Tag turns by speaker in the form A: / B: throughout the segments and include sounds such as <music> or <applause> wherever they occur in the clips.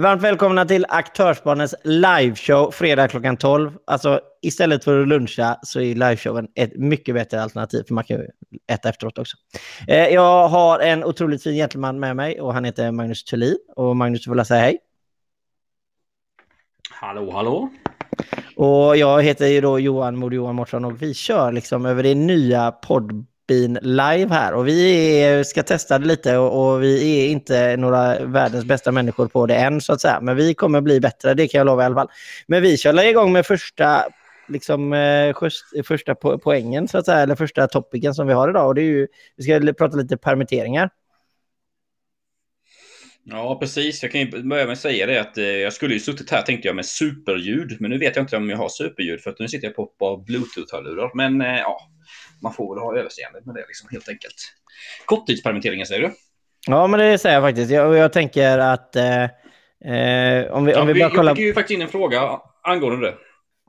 A: Varmt välkomna till Aktörsspanens liveshow fredag klockan 12. Alltså istället för att luncha så är liveshowen ett mycket bättre alternativ för man kan ju äta efteråt också. Eh, jag har en otroligt fin gentleman med mig och han heter Magnus Thulin. Och Magnus, du får säga hej.
B: Hallå, hallå.
A: Och jag heter ju då Johan Mod Johan Mårtsson och vi kör liksom över det nya podd Bean live här och vi ska testa det lite och, och, vi är inte några världens bästa människor på det än så att säga. Men vi kommer bli bättre, det kan jag lova i alla fall. Men vi kör igång med första, liksom, eh, första po poängen så att säga, eller första topicen som vi har idag och det är ju, vi ska prata lite permitteringar.
B: Ja, precis. Jag kan ju börja med att säga det att eh, jag skulle ju suttit här tänkte jag med superljud, men nu vet jag inte om jag har superljud för att nu sitter jag på, på bluetooth-hörlurar. Men eh, ja, man får väl ha överseende med det liksom, helt enkelt. Korttidspermitteringar säger du?
A: Ja, men det säger jag faktiskt. Jag, jag tänker att eh, eh om vi, om
B: ja,
A: vi bara kollar...
B: Jag fick ju faktiskt in en fråga angående det.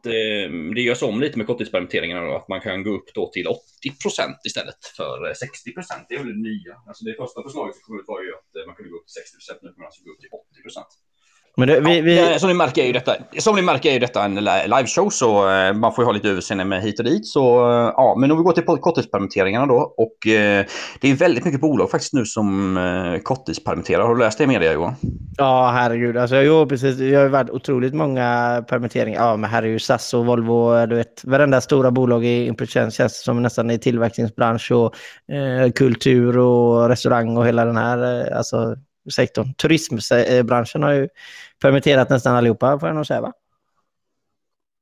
B: Det, det görs om lite med korttidspermitteringarna att man kan gå upp då till 80 procent istället för 60 procent. Det är väl det nya. Alltså det första förslaget som kom ut var ju att eh, man kunde gå upp till 60 procent, nu kan man alltså gå upp till 80 procent.
A: Men det, vi, vi...
B: Ja, som, ni märker är ju detta, som ni märker är ju detta en liveshow så eh, man får ju ha lite överseende med hit och dit. Så, eh, ja, men om vi går till korttidspermitteringarna då. Och, eh, det är väldigt mycket bolag faktiskt nu som eh, korttidspermitterar. Har du läst det i media Johan?
A: Ja, herregud. Alltså, jo, precis. Det har ju varit otroligt många permitteringar. Ja, men herregud. SAS och Volvo, du vet, varenda stora bolag i Improtjänst känns som nästan i tillverkningsbransch och eh, kultur och restaurang och hela den här. Eh, alltså, sektorn. Turismbranschen har ju permitterat nästan allihopa, får jag nog säga. Va?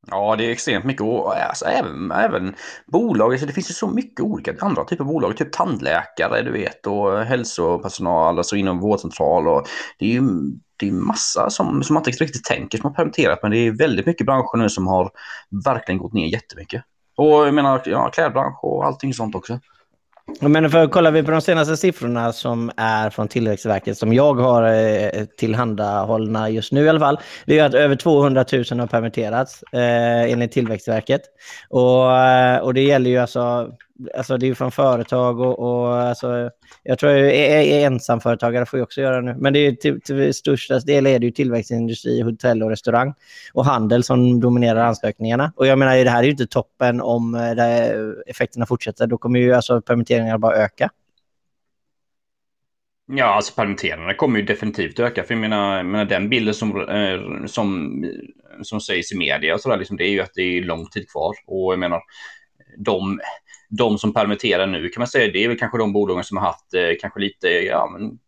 B: Ja, det är extremt mycket. Och alltså, även, även bolag. Alltså, det finns ju så mycket olika andra typer av bolag. Typ tandläkare, du vet, och hälsopersonal, alltså inom vårdcentral. Och det är ju det är massa som, som man inte riktigt tänker som har permitterat. Men det är väldigt mycket branscher nu som har verkligen gått ner jättemycket. Och jag menar, ja, klädbransch och allting sånt också.
A: Men för kollar vi på de senaste siffrorna som är från Tillväxtverket, som jag har eh, tillhandahållna just nu i alla fall, det är att över 200 000 har permitterats eh, enligt Tillväxtverket. Och, eh, och det gäller ju alltså alltså det är från företag och, och alltså, jag tror jag är, ensamföretagare får ju också göra nu. Men det är till, till största del är det ju tillväxtindustri, hotell och restaurang och handel som dominerar ansökningarna. Och jag menar, det här är ju inte toppen om eh, eh, effekterna fortsätter. Då kommer ju alltså permitteringarna bara öka.
B: Ja, alltså permitteringarna kommer ju definitivt öka. För jag menar, jag menar den bilden som, eh, som, som sägs i media och sådär, liksom, det är ju att det är lång tid kvar. Och jag menar, de, de som permitterar nu kan man säga, det är väl kanske de bolagen som har haft eh, kanske lite, ja, men,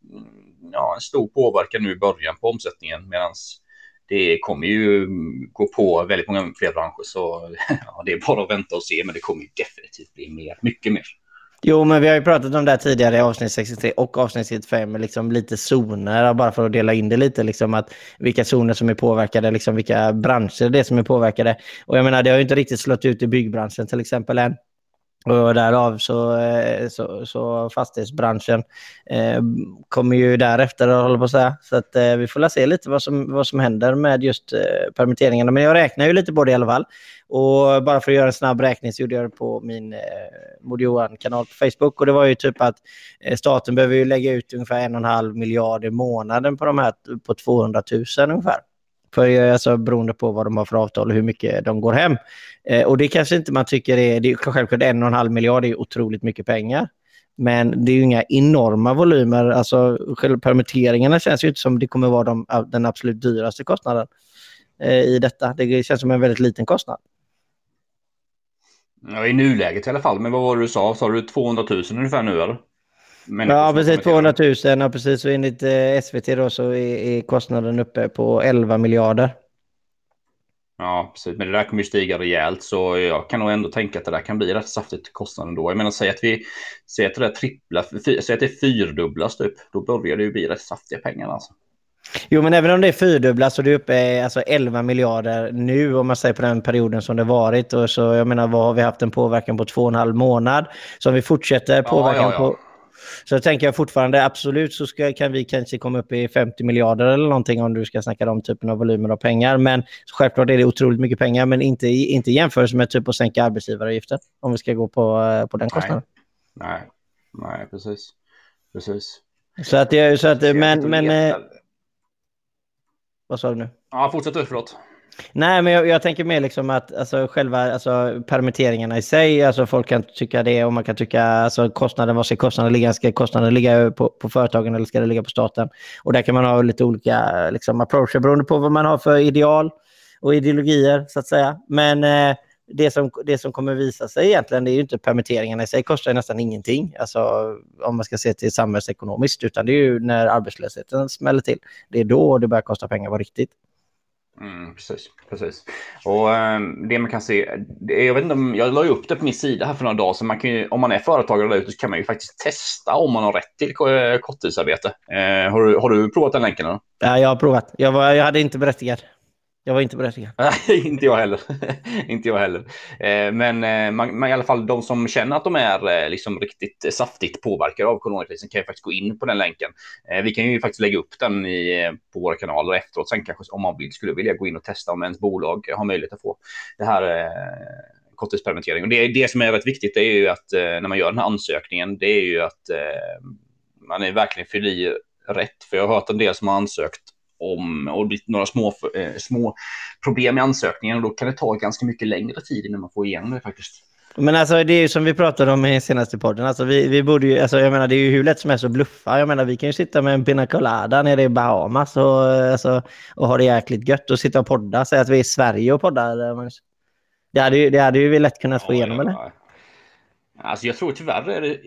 B: ja, en stor påverkan nu i början på omsättningen medan det kommer ju gå på väldigt många fler branscher så <laughs> ja, det är bara att vänta och se men det kommer ju definitivt bli mer, mycket mer.
A: Jo, men vi har ju pratat om det här tidigare i avsnitt 63 och avsnitt 65, liksom lite zoner, bara för att dela in det lite, liksom att vilka zoner som är påverkade, liksom vilka branscher det är som är påverkade. Och jag menar, det har ju inte riktigt slått ut i byggbranschen till exempel än. Och därav så, eh, så, så fastighetsbranschen eh, kommer ju därefter, håller på att säga. Så att, eh, vi får se lite vad som, vad som händer med just eh, permitteringarna. Men jag räknar ju lite på det i alla fall. Och bara för att göra en snabb räkning så gjorde jag det på min eh, Mod Johan-kanal på Facebook. Och det var ju typ att eh, staten behöver ju lägga ut ungefär en och en halv miljard i månaden på de här, på 200 000 ungefär. För, eh, alltså, beroende på vad de har för avtal och hur mycket de går hem. Eh, och det kanske inte man tycker är... Det är självklart en och en halv miljard är otroligt mycket pengar. Men det är ju inga enorma volymer. Alltså, själva permitteringarna känns ju inte som det kommer vara de, den absolut dyraste kostnaden eh, i detta. Det känns som en väldigt liten kostnad.
B: Ja, I nuläget i alla fall. Men vad var det du sa? Sa du 200 000 ungefär nu eller?
A: Ja, precis. 200 000. Ja, precis. Och enligt eh, SVT då så är, är, kostnaden uppe på 11 miljarder.
B: Ja, precis. Men det där kommer ju stiga rejält. Så jag kan nog ändå tänka att det där kan bli rätt saftigt kostnaden då. Jag menar, säg att vi säger att det där trippla, säg att det fyrdubblas typ. Då börjar det ju bli rätt saftiga pengar alltså.
A: Jo, men även om det är fyrdubblas så är det uppe alltså 11 miljarder nu om man säger på den perioden som det varit. Och så jag menar, vad har vi haft en påverkan på två och en halv månad? Så om vi fortsätter påverkan ja, ja, ja. på så tänker jag fortfarande absolut så ska, kan vi kanske komma upp i 50 miljarder eller någonting om du ska snacka de typen av volymer av pengar. Men självklart är det otroligt mycket pengar, men inte, inte jämförelse med typ att sänka arbetsgivaravgiften om vi ska gå på, eh, på den kostnaden.
B: Nej, nej, nej precis. precis.
A: Så att, det, så att men, men, Vad sa du nu?
B: Ja, fortsätt du, förlåt.
A: Nej, men jag, jag, tänker mer liksom att alltså, själva alltså, permitteringarna i sig, alltså folk kan tycka det och man kan tycka alltså, kostnaden, var ska kostnaden ligga? Ska kostnaden ligga på, på företagen eller ska det ligga på staten? Och där kan man ha lite olika liksom, approacher beroende på vad man har för ideal och ideologier, så att säga. Men eh, det, som, det som kommer visa sig egentligen, det är ju inte permitteringarna i sig, kostar nästan ingenting, alltså, om man ska se till samhällsekonomiskt, utan det är ju när arbetslösheten smäller till. Det är då det börjar kosta pengar på riktigt.
B: Mm, precis, precis. Och eh, det man kan se, det, jag vet inte om, jag la ju upp det på min sida här för några dagar, så man kan ju, om man är företagare där ute så kan man ju faktiskt testa om man har rätt till eh, korttidsarbete. Eh, har, du, har du provat den länken? Eller?
A: Ja, jag har provat. Jag, var, jag hade inte berättigat. Jag var inte berättigad. <laughs>
B: Inte jag heller. <laughs> inte jag heller. Eh, men eh, man, man, i alla fall de som känner att de är eh, liksom riktigt saftigt påverkade av coronakrisen kan ju faktiskt gå in på den länken. Eh, vi kan ju faktiskt lägga upp den i, eh, på våra kanaler efteråt. Sen kanske om man vill, skulle vilja gå in och testa om ens bolag har möjlighet att få det här eh, korttidspermittering. Och det, det som är rätt viktigt är ju att när man gör den här ansökningen, det är ju att man är verkligen fyller i rätt. För jag har hört en del som har ansökt om och blivit några små, eh, små problem i ansökningen. Och då kan det ta ganska mycket längre tid innan man får igenom det faktiskt.
A: Men alltså det är ju som vi pratade om i senaste podden. Alltså vi, vi borde ju, alltså jag menar det är ju hur lätt som helst att bluffa. Jag menar vi kan ju sitta med en pina colada nere i Bahamas och, alltså, och ha det jäkligt gött och sitta och podda. Säga att vi är i Sverige och poddar. Det hade ju, det hade ju vi lätt kunnat få ja, igenom ja, eller?
B: Alltså jag tror tyvärr är det,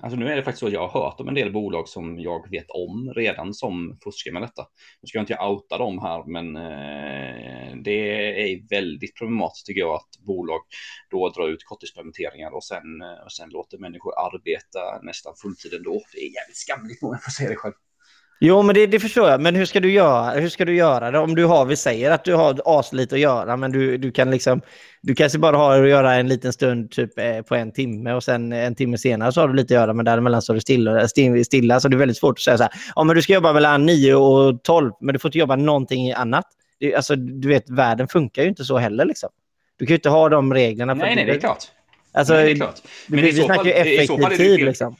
B: Alltså nu är det faktiskt så att jag har hört om en del bolag som jag vet om redan som fuskar med detta. Nu ska jag inte outa dem här, men eh, det är väldigt problematiskt tycker jag att bolag då drar ut korttidspermitteringar och sen, eh, och sen låter människor arbeta nästan fulltid ändå. Det är jävligt skamligt om jag får säga det själv.
A: Jo, men det, det, förstår jag. Men hur ska du göra, hur ska du göra det? Om du har, vi säger att du har aslite att göra, men du, du kan liksom, du kanske bara har att göra en liten stund typ eh, på en timme och sen en timme senare så har du lite att göra, men däremellan så är du stilla. stilla så det är väldigt svårt att säga så här, ja men du ska jobba mellan 9 och 12, men du får inte jobba någonting annat. Det, alltså, du vet, världen funkar ju inte så heller liksom. Du kan ju inte ha de reglerna.
B: Nej, nej, det är klart.
A: Alltså, nej, det är klart. Men vi snackar ju effektiv tid liksom.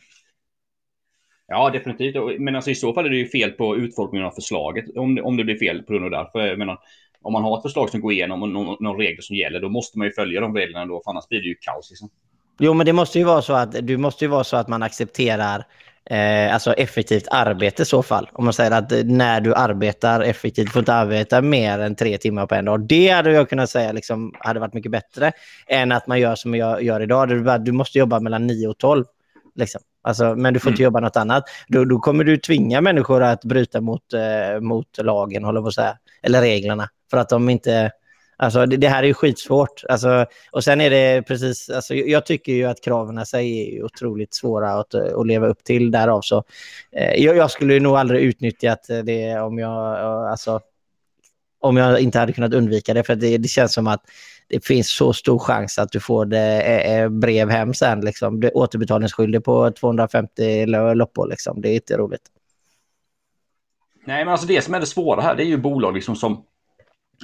B: Ja, definitivt. Men alltså, i så fall är det ju fel på utformningen av förslaget om det, om det blir fel på grund av det. För jag menar, om man har ett förslag som går igenom och någon, någon regel som gäller, då måste man ju följa de reglerna då, för annars blir det ju kaos. Liksom.
A: Jo, men det måste ju vara så att, du måste ju vara så att man accepterar eh, alltså effektivt arbete i så fall. Om man säger att eh, när du arbetar effektivt, du får inte arbeta mer än tre timmar på en dag. Det hade jag kunnat säga liksom, hade varit mycket bättre än att man gör som jag gör idag. Du, du måste jobba mellan 9 och 12. Liksom. Alltså, men du får inte mm. jobba något annat. Då, då, kommer du tvinga människor att bryta mot, eh, mot lagen, håller på att säga. Eller reglerna. För att de inte... Alltså, det, det här är ju skitsvårt. Alltså, och sen är det precis... Alltså, jag tycker ju att kraven sig är otroligt svåra att, att leva upp till. Därav så... Eh, jag, jag skulle nog aldrig utnyttjat det om jag... Alltså, om jag inte hade kunnat undvika det. För det, det känns som att det finns så stor chans att du får det, eh, eh, brev hem sen. Liksom. Du är återbetalningsskyldig på 250 loppor. Liksom. Det är inte roligt.
B: Nej, men alltså det som är det svåra här, det är ju bolag liksom som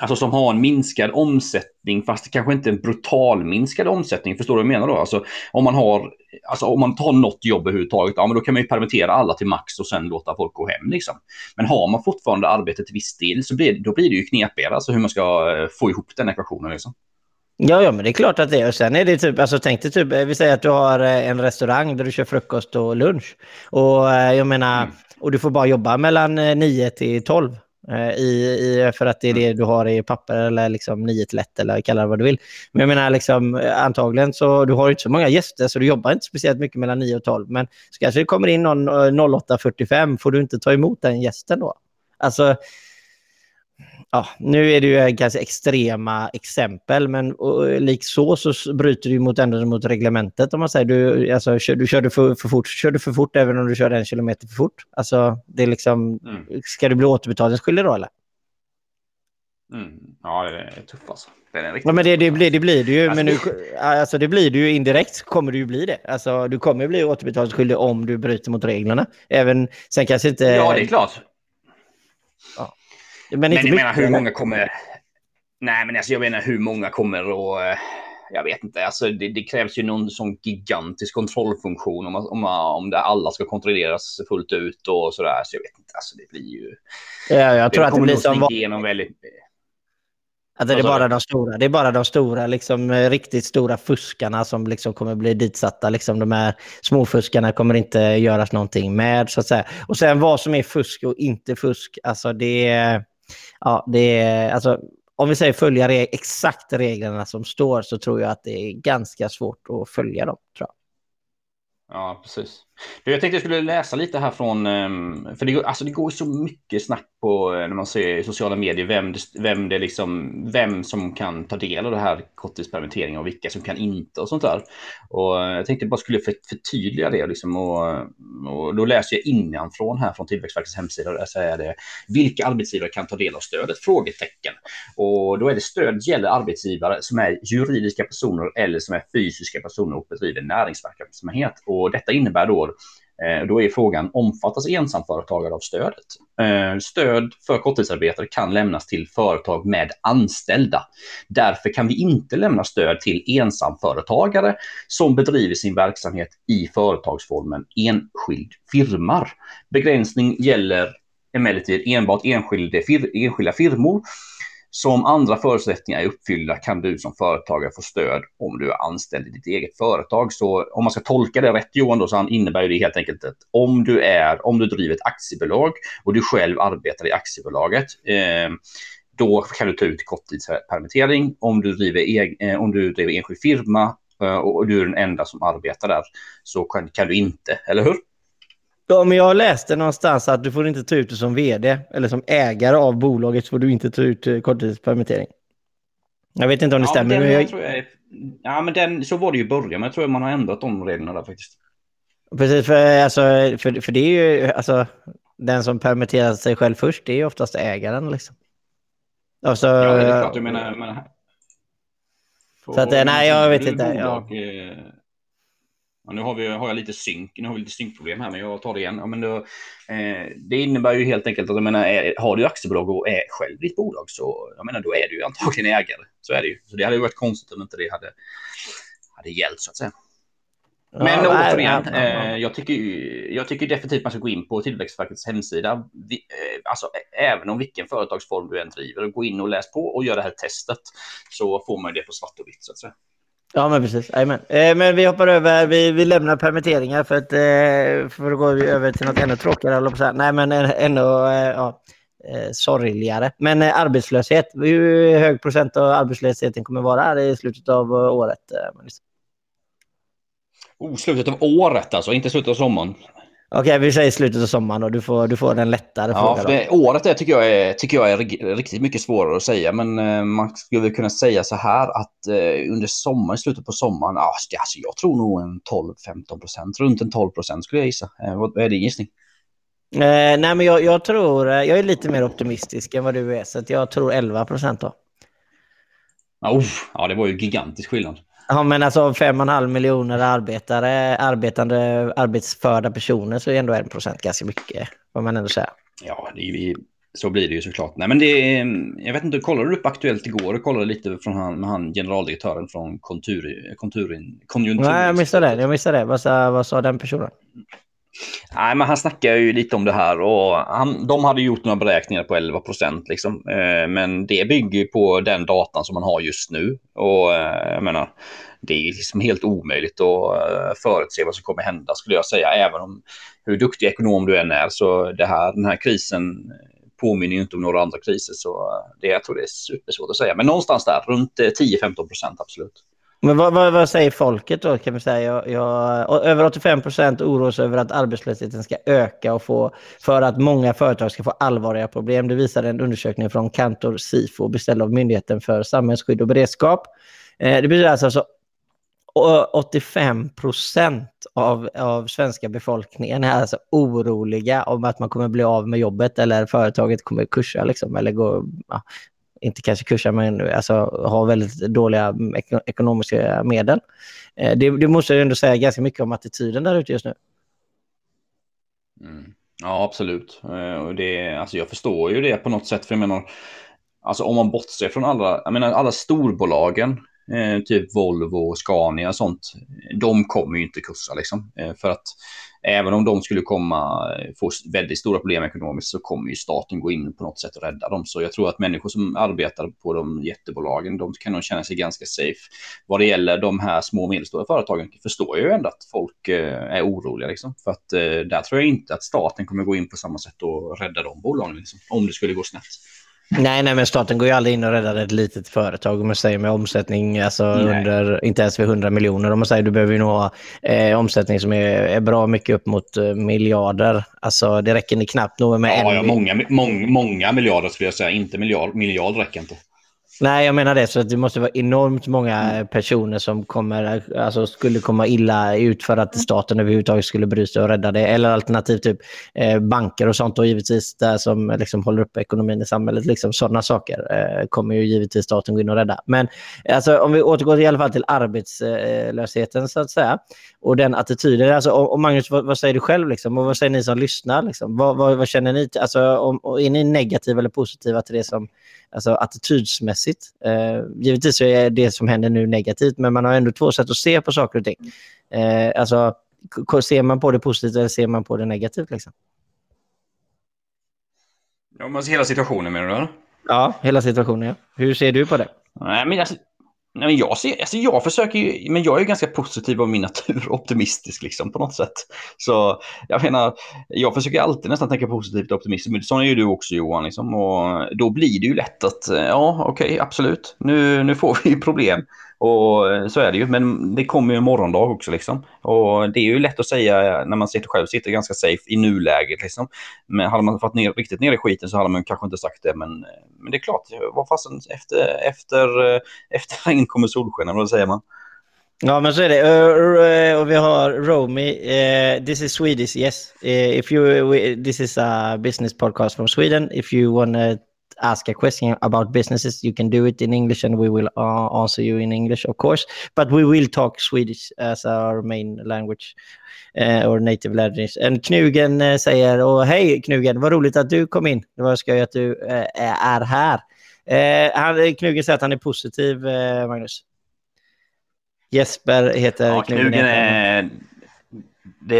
B: Alltså som har en minskad omsättning, fast det kanske inte är en brutal minskad omsättning. Förstår du vad jag menar då? Alltså om man har, alltså om man tar något jobb överhuvudtaget, ja men då kan man ju permittera alla till max och sen låta folk gå hem liksom. Men har man fortfarande arbetet till viss del så blir, då blir det ju knepigare, alltså hur man ska eh, få ihop den ekvationen liksom.
A: Ja, ja, men det är klart att det är. Och sen är det typ, alltså tänk dig typ, vi säger att du har eh, en restaurang där du kör frukost och lunch. Och eh, jag menar, mm. och du får bara jobba mellan 9 till 12. I, i, för att det är det du har i papper eller liksom 9 till 1 eller kalla det vad du vill. Men jag menar liksom, antagligen så du har inte så många gäster så du jobbar inte speciellt mycket mellan 9 och 12. Men så kanske det kommer in någon 08.45 får du inte ta emot den gästen då. Alltså ja, nu är det ju ganska extrema exempel, men lik så så bryter du mot, ändå mot reglementet om man säger. Du, alltså, kör, du körde för, för fort, kör du för fort även om du körde en kilometer för fort. Alltså, det är liksom, mm. ska du bli återbetalningsskyldig då eller?
B: Mm. Ja, det är tufft alltså.
A: Det är ja, men det, det, blir, det blir det ju. Alltså, men nu, alltså, det blir det ju indirekt kommer du ju bli det. Alltså, du kommer bli återbetalningsskyldig om du bryter mot reglerna. Även, sen kanske inte...
B: Ja, det är klart. Ja. Men, men jag menar hur många kommer... Nej, men alltså, jag menar hur många kommer att... jag vet inte, alltså det, det, krävs ju någon sån gigantisk kontrollfunktion om, om, om det alla ska kontrolleras fullt ut och sådär. Så jag vet inte, alltså det blir ju...
A: Ja, jag tror det att det blir som...
B: Igenom väldigt,
A: Alltså det, är bara de stora, det är bara de stora, liksom, eh, riktigt stora fuskarna som liksom kommer bli ditsatta. Liksom, de här småfuskarna kommer inte göras någonting med. Så att säga. Och sen vad som är fusk och inte fusk, alltså det. Ja, det är alltså, om vi säger följa reg exakt reglerna som står så tror jag att det är ganska svårt att följa dem. Tror jag.
B: Ja, precis. Jag tänkte jag skulle läsa lite här från, ehm, för det går, alltså det går så mycket snack på eh, när man ser i sociala medier vem det, vem det liksom, vem som kan ta del av det här korttidspermittering och vilka som kan inte och sånt där. Och eh, jag tänkte bara skulle förtydliga det liksom och, eh, och då läser jag innanfrån här från Tillväxtverkets hemsida där säger det vilka arbetsgivare kan ta del av stödet? Frågetecken. Och då är det stöd gäller arbetsgivare som är juridiska personer eller som är fysiska personer och bedriver näringsverksamhet. Och detta innebär då år. Eh, då är frågan, omfattas ensamföretagare av stödet? Eh, stöd för korttidsarbetare kan lämnas till företag med anställda. Därför kan vi inte lämna stöd till ensamföretagare som bedriver sin verksamhet i företagsformen enskild firmar. Begränsning gäller emellertid enbart enskilda, fir enskilda firmor som andra förutsättningar är uppfyllda kan du som företagare få stöd om du är anställd i ditt eget företag. Så om man ska tolka det rätt Johan, då, så innebär det helt enkelt att om du, är, om du driver ett aktiebolag och du själv arbetar i aktiebolaget, eh, då kan du ta ut korttidspermittering. Om du driver, eh, om du driver enskild firma eh, och du är den enda som arbetar där så kan, kan du inte, eller hur?
A: Ja, men jag läste någonstans att du får inte ta ut det som vd eller som ägare av bolaget så får du inte ta ut eh, korttidspermittering. Jag vet inte om det ja, stämmer. Men jag...
B: jag är... Ja, men den, så var det ju i början, men jag tror att man har ändrat de reglerna där faktiskt.
A: Precis, för, alltså, för, för det är ju alltså, den som permitterar sig själv först, det är ju oftast ägaren liksom.
B: Alltså, ja, det är klart, du menar... menar...
A: Så att, nej, jag vet inte. Bolag, ja.
B: Ja, nu har, vi, har jag lite synk, nu har vi lite synkproblem här, men jag tar det igen. Ja, men då, eh, det innebär ju helt enkelt att jag menar, är, har du aktiebolag och är själv ditt bolag så jag menar, då är du ju antagligen ägare. Så är det ju. Så det hade ju varit konstigt om inte det hade, hade gällt så att säga. Men ja, återigen, ja, ja, eh, jag, tycker, jag tycker definitivt man ska gå in på Tillväxtverkets hemsida. Vi, eh, alltså, även om vilken företagsform du än driver, gå in och läs på och gör det här testet så får man det på svart och vitt så att säga.
A: Ja, men precis. Amen. Eh, men vi hoppar över, vi, vi lämnar permitteringar för att, eh, för att gå över till något ännu tråkigare. På Nej, men eh, ännu eh, ja, eh, sorgligare. Men eh, arbetslöshet, hur hög procent av arbetslösheten kommer vara här i slutet av året? Eh,
B: oh, slutet av året alltså, inte slutet av sommaren.
A: Okej, okay, vi säger slutet av sommaren då. Du får, du får den lättare
B: ja, frågan. Det, året det tycker jag, är, tycker jag är riktigt mycket svårare att säga. Men eh, man skulle kunna säga så här att eh, under sommaren, slutet på sommaren, ah, alltså, jag tror nog en 12-15 procent. Runt en 12 procent skulle jag gissa. Eh, vad, vad är din gissning?
A: Eh, nej, men jag, jag, tror, eh, jag är lite mer optimistisk än vad du är. Så jag tror 11 procent då.
B: Oh, ja, det var ju gigantisk skillnad.
A: Ja, men alltså 5,5 miljoner arbetare, arbetande, arbetsförda personer så är ändå 1 procent ganska mycket, vad man ändå säga.
B: Ja, det är, så blir det ju såklart. Nej, men det jag vet inte, kollade du upp Aktuellt igår och kollade lite från han, med han generaldirektören från kontur, kontur, konjunktur?
A: Nej, jag missade det. Jag missade det. Vad sa, vad sa den personen?
B: Nej, men han snackar ju lite om det här och han, de hade gjort några beräkningar på 11 procent. Liksom. Eh, men det bygger på den datan som man har just nu. Och eh, jag menar, det är liksom helt omöjligt att eh, förutse vad som kommer hända skulle jag säga. Även om hur duktig ekonom du än är så det här, den här krisen påminner ju inte om några andra kriser. Så eh, det, jag tror det är supersvårt att säga. Men någonstans där, runt eh, 10-15 procent absolut.
A: Men vad, vad, vad, säger folket då? Kan man säga? Jag, jag, över 85 procent oroas över att arbetslösheten ska öka och få, för att många företag ska få allvarliga problem. Det visar en undersökning från Kantor Sifo beställd av Myndigheten för samhällsskydd och beredskap. Eh, det betyder alltså, alltså 85 procent av, av svenska befolkningen är alltså oroliga om att man kommer bli av med jobbet eller företaget kommer kursa liksom, eller gå, ja, inte kanske kursar, men alltså har väldigt dåliga ekonomiska medel. Eh, det, det måste jag ändå säga ganska mycket om attityden där ute just nu.
B: Mm. Ja, absolut. Eh, och det, alltså jag förstår ju det på något sätt, för jag menar, alltså om man bortser från alla, jag menar alla storbolagen eh, typ Volvo, och Scania och sånt, de kommer ju inte kursa liksom. Eh, för att även om de skulle komma eh, få väldigt stora problem ekonomiskt så kommer ju staten gå in på något sätt och rädda dem. Så jag tror att människor som arbetar på de jättebolagen, de kan nog känna sig ganska safe. Vad det gäller de här små och medelstora företagen förstår jag ju ändå att folk eh, är oroliga liksom. För att eh, där tror jag inte att staten kommer gå in på samma sätt och rädda de bolagen liksom, om det skulle gå snett.
A: Nej, nej, men staten går ju aldrig in och räddar ett litet företag om man säger med omsättning, alltså under, inte ens vid 100 miljoner. Om man säger du behöver ju nog ha eh, omsättning som är, är, bra mycket upp mot eh, miljarder. Alltså det räcker knappt nog med
B: ja, en... Ja, många, många, många miljarder skulle jag säga. Inte miljard, miljard räcker inte.
A: Nej, jag menar det. Så det måste vara enormt många mm. personer som kommer, alltså, skulle komma illa ut för att staten överhuvudtaget skulle bry sig och rädda det. Eller alternativt typ eh, banker och sånt och givetvis det som liksom, håller upp ekonomin i samhället. Liksom, sådana saker eh, kommer ju givetvis staten gå in och rädda. Men alltså, om vi återgår i alla fall till arbetslösheten så att säga och den attityden. Alltså, och, Magnus, vad, vad, säger du själv liksom? och vad säger ni som lyssnar? Liksom? Vad, vad, vad känner ni? Alltså, om, är ni negativa eller positiva till det som alltså attitydsmässigt. Eh, givetvis är det som händer nu negativt, men man har ändå två sätt att se på saker och ting. Eh, alltså, ser man på det positivt eller ser man på det negativt? Liksom?
B: Ja, man ser hela situationen menar du?
A: Ja, hela situationen. Ja. Hur ser du på det?
B: Nej, men alltså, Nej, men jag, ser, alltså jag försöker ju, men jag är ju ganska positiv av min natur, optimistisk liksom på något sätt. Så jag menar, jag försöker alltid nästan tänka positivt och optimistiskt, men så är ju du också Johan. Liksom, och då blir det ju lätt att, eh, ja okej, okay, absolut, nu, nu får vi ju problem. Och eh, så är det ju, men det kommer ju en morgondag också liksom. Och det är ju lätt att säga eh, när man sitter själv, sitter ganska safe i nuläget liksom. Men hade man varit ner, riktigt ner i skiten så hade man kanske inte sagt det, men, eh, men det är klart, vad fasen, efter, efter, <laughs> efter regn kommer solsken, eller vad säger man?
A: Ja, men så är det. Uh, och vi har Romy. Uh, this is Swedish, yes. If you, this is a business podcast from Sweden. If you want ask a question about businesses, you can do it in English and we will uh, answer you in English, of course. But we will talk Swedish as our main language uh, or native language. And Knugen uh, säger, och hej Knugen, vad roligt att du kom in. Det var skoj att du uh, är här. Uh, han, Knugen säger att han är positiv, Magnus. Jesper heter
B: ja, Knugen. Knugen är... Det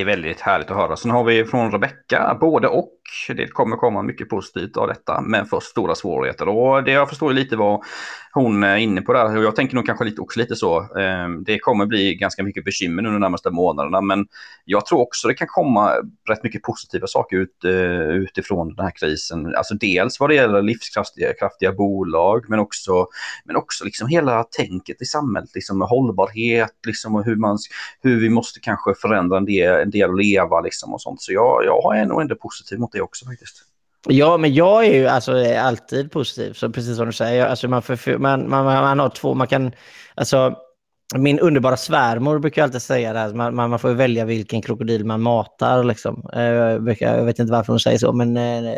B: är väldigt härligt att höra. Sen har vi från Rebecka, både och det kommer komma mycket positivt av detta, men först stora svårigheter. Och det jag förstår lite vad hon är inne på där, och jag tänker nog kanske lite, också lite så. Eh, det kommer bli ganska mycket bekymmer nu de närmaste månaderna, men jag tror också det kan komma rätt mycket positiva saker ut, eh, utifrån den här krisen. Alltså dels vad det gäller livskraftiga kraftiga bolag, men också, men också liksom hela tänket i samhället, liksom med hållbarhet, liksom och hur, man, hur vi måste kanske förändra en del, en del att leva liksom och sånt. Så jag, jag är nog ändå positiv mot det också faktiskt.
A: Ja, men jag är ju alltså alltid positiv, så precis som du säger. Alltså man, för, man, man, man har två, man kan, alltså min underbara svärmor brukar alltid säga det här, man, man, får välja vilken krokodil man matar. Liksom. Eh, jag, brukar, jag vet inte varför hon säger så, men eh,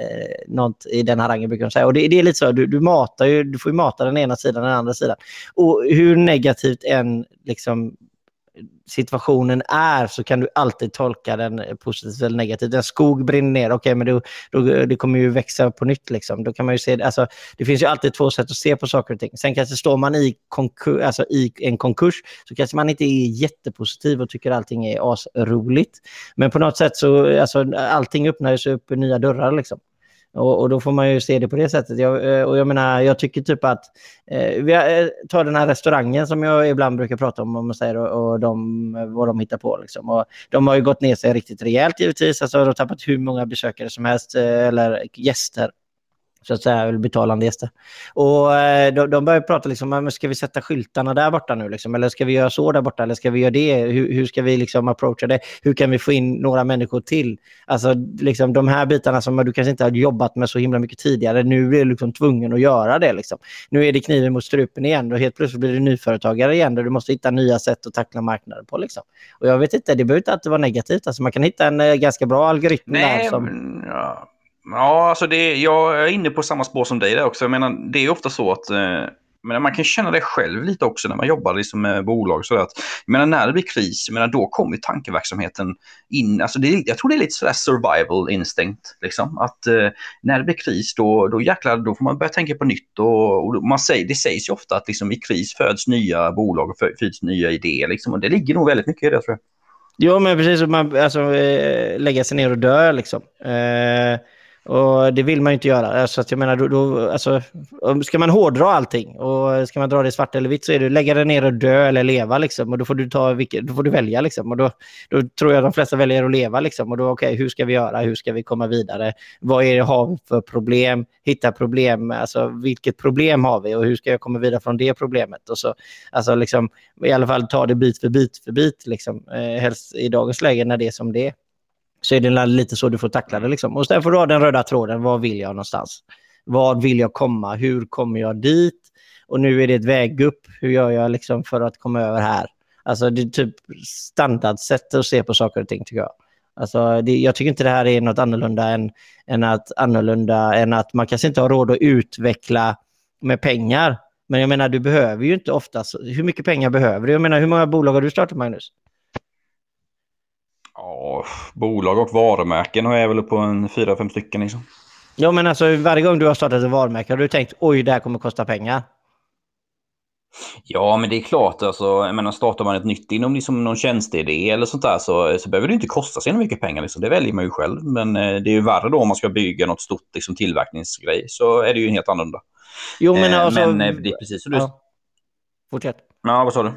A: något i den harangen brukar hon säga. Och det, det är lite så, du, du, matar ju, du får ju mata den ena sidan den andra sidan. Och hur negativt än liksom, situationen är så kan du alltid tolka den eh, positivt eller negativt. En skog brinner ner, okej, okay, men då, då, det kommer ju växa på nytt. Liksom. Då kan man ju se, alltså, det finns ju alltid två sätt att se på saker och ting. Sen kanske står man i, konkur, alltså, i en konkurs så kanske man inte är jättepositiv och tycker allting är asroligt. Men på något sätt så, alltså, allting öppnar sig upp nya dörrar. Liksom. Och, och, då får man ju se det på det sättet. Jag, eh, och jag menar, jag tycker typ att... Eh, vi tar eh, den här restaurangen som jag ibland brukar prata om, om man säger, och, och de, vad de hittar på. Liksom. Och de har ju gått ner sig riktigt rejält givetvis. Alltså, de har tappat hur många besökare som helst, eh, eller gäster så att säga, betalande gäster. Och eh, de, de börjar prata liksom, ska vi sätta skyltarna där borta nu liksom? Eller ska vi göra så där borta? Eller ska vi göra det? Hur, hur ska vi liksom approacha det? Hur kan vi få in några människor till? Alltså liksom de här bitarna som du kanske inte har jobbat med så himla mycket tidigare. Nu är du liksom tvungen att göra det liksom. Nu är det kniven mot strupen igen och helt plötsligt blir du nyföretagare igen där du måste hitta nya sätt att tackla marknaden på liksom. Och jag vet inte, det behöver inte alltid vara negativt. Alltså man kan hitta en eh, ganska bra algoritm
B: Nej,
A: där
B: som... Ja. Ja, alltså det, jag är inne på samma spår som dig där också. Jag menar, det är ofta så att eh, Men man kan känna det själv lite också när man jobbar liksom med bolag. Så att, jag menar, när det blir kris, menar, då kommer tankeverksamheten in. Alltså det, jag tror det är lite sådär survival instinct. Liksom. Att eh, när det blir kris, då, då jäklar, då får man börja tänka på nytt. Och, och man säger, det sägs ju ofta att liksom, i kris föds nya bolag och föds nya idéer. Liksom. Och det ligger nog väldigt mycket i det tror jag.
A: Jo, men precis. Man, alltså, eh, lägga sig ner och dö liksom. Eh och det vill man ju inte göra. Alltså, att jag menar, då, då, alltså, ska man hårdra allting och ska man dra det svart eller vitt så är det lägga det ner och dö eller leva. Liksom, och då får du, ta, då får du välja. Liksom, och då, då tror jag de flesta väljer att leva. Liksom, och då, okay, hur ska vi göra? Hur ska vi komma vidare? Vad är det har vi för problem? Hitta problem. Alltså, vilket problem har vi och hur ska jag komma vidare från det problemet? Och så, alltså, liksom, I alla fall ta det bit för bit för bit. Liksom, eh, helst i dagens läge när det är som det är så är det lite så du får tackla det. Liksom. Och sen får du ha den röda tråden. Var vill jag någonstans? Var vill jag komma? Hur kommer jag dit? Och nu är det ett väg upp. Hur gör jag liksom för att komma över här? Alltså det är typ standardsätt att se på saker och ting tycker jag. Alltså, det, jag tycker inte det här är något annorlunda än, än, att, annorlunda än att man kanske inte har råd att utveckla med pengar. Men jag menar, du behöver ju inte oftast... Hur mycket pengar behöver du? Jag menar, hur många bolag har du startat, Magnus?
B: Ja, bolag och varumärken har jag väl på en fyra, fem stycken liksom.
A: Ja, men alltså varje gång du har startat ett varumärke har du tänkt oj, det här kommer kosta pengar?
B: Ja, men det är klart. Alltså, jag menar, startar man ett nytt inom liksom någon tjänsteidé eller sånt där så, så behöver det inte kosta så mycket pengar. Liksom. Det väljer man ju själv. Men eh, det är ju värre då om man ska bygga något stort liksom, tillverkningsgrej. Så är det ju helt annorlunda.
A: Jo, men, eh, alltså,
B: men eh, det är precis som du... Ja.
A: Fortsätt.
B: Ja, vad sa du?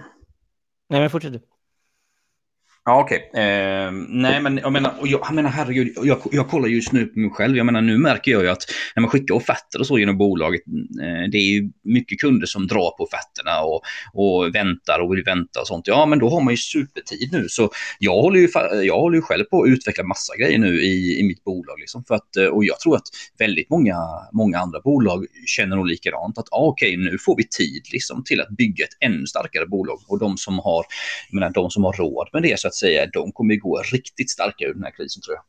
A: Nej, men fortsätt du.
B: Ja, okej. Okay. Eh, nej, men jag menar, jag, jag menar herregud, jag, jag kollar just nu på mig själv. Jag menar, nu märker jag ju att när man skickar offerter och så genom bolaget, eh, det är ju mycket kunder som drar på offerterna och, och väntar och vill vänta och sånt. Ja, men då har man ju supertid nu. Så jag håller ju, jag håller ju själv på att utveckla massa grejer nu i, i mitt bolag. Liksom, för att, eh, och jag tror att väldigt många, många andra bolag känner nog likadant. Att ah, okej, okay, nu får vi tid liksom, till att bygga ett ännu starkare bolag. Och de som har, jag menar, de som har råd med det, så att säga, de kommer gå riktigt starka ur den här krisen tror jag.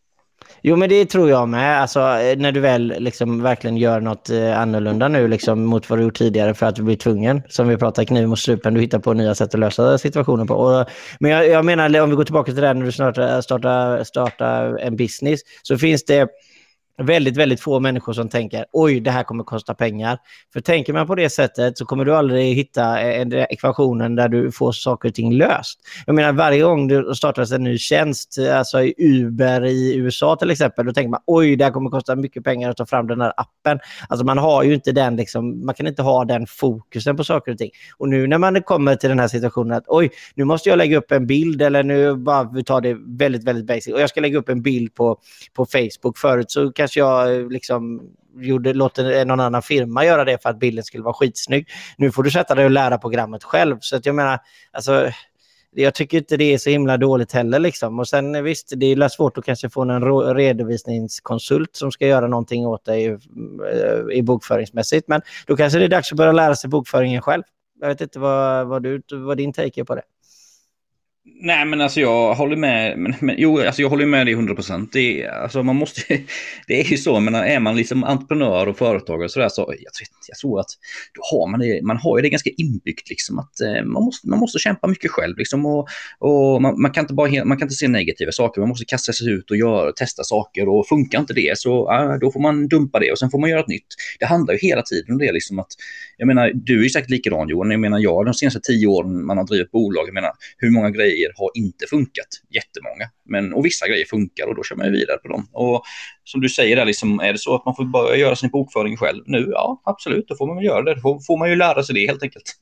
A: Jo, men det tror jag med. Alltså, eh, när du väl liksom verkligen gör något eh, annorlunda nu liksom, mot vad du gjort tidigare för att du blir tvungen. Som vi pratar kniv mot strupen, du hittar på nya sätt att lösa situationen på. Och, men jag, jag menar, om vi går tillbaka till det här när du startar, starta, startar en business, så finns det väldigt, väldigt få människor som tänker oj, det här kommer kosta pengar. För tänker man på det sättet så kommer du aldrig hitta en ekvationen där du får saker och ting löst. Jag menar, varje gång det startas en ny tjänst, alltså i Uber i USA till exempel, då tänker man oj, det här kommer kosta mycket pengar att ta fram den här appen. Alltså man har ju inte den, liksom, man kan inte ha den fokusen på saker och ting. Och nu när man kommer till den här situationen att oj, nu måste jag lägga upp en bild eller nu bara vi tar det väldigt, väldigt basic och jag ska lägga upp en bild på, på Facebook. Förut så kanske kanske jag eh, liksom gjorde, låter någon annan firma göra det för att bilden skulle vara skitsnygg. Nu får du sätta dig och lära programmet själv. Så att jag menar, alltså, jag tycker inte det är så himla dåligt heller. Liksom. Och sen eh, visst, det är svårt att kanske få en redovisningskonsult som ska göra någonting åt dig eh, i bokföringsmässigt. Men då kanske det är dags att börja lära sig bokföringen själv. Jag vet inte vad, vad, du, vad din take är på det.
B: Nej, men alltså jag håller med. Men, men, jo, alltså jag håller med dig 100 procent. Det, alltså man måste, <laughs> det är ju så, men är man liksom entreprenör och företagare så, där, så jag, tror, jag tror att då har man det, man har ju det ganska inbyggt liksom att eh, man, måste, man måste kämpa mycket själv liksom och, och man, man, kan inte bara, man kan inte se negativa saker, man måste kasta sig ut och göra, testa saker och funkar inte det så då får man dumpa det och sen får man göra ett nytt. Det handlar ju hela tiden om det liksom att, jag menar, du är ju säkert likadan Johan, jag menar jag de senaste tio åren man har drivit bolag, jag menar hur många grejer grejer har inte funkat. Jättemånga. Men, och vissa grejer funkar och då kör man vidare på dem. Och som du säger, där, liksom, är det så att man får börja göra sin bokföring själv nu? Ja, absolut, då får man väl göra det. Då får, får man ju lära sig det helt enkelt. <laughs>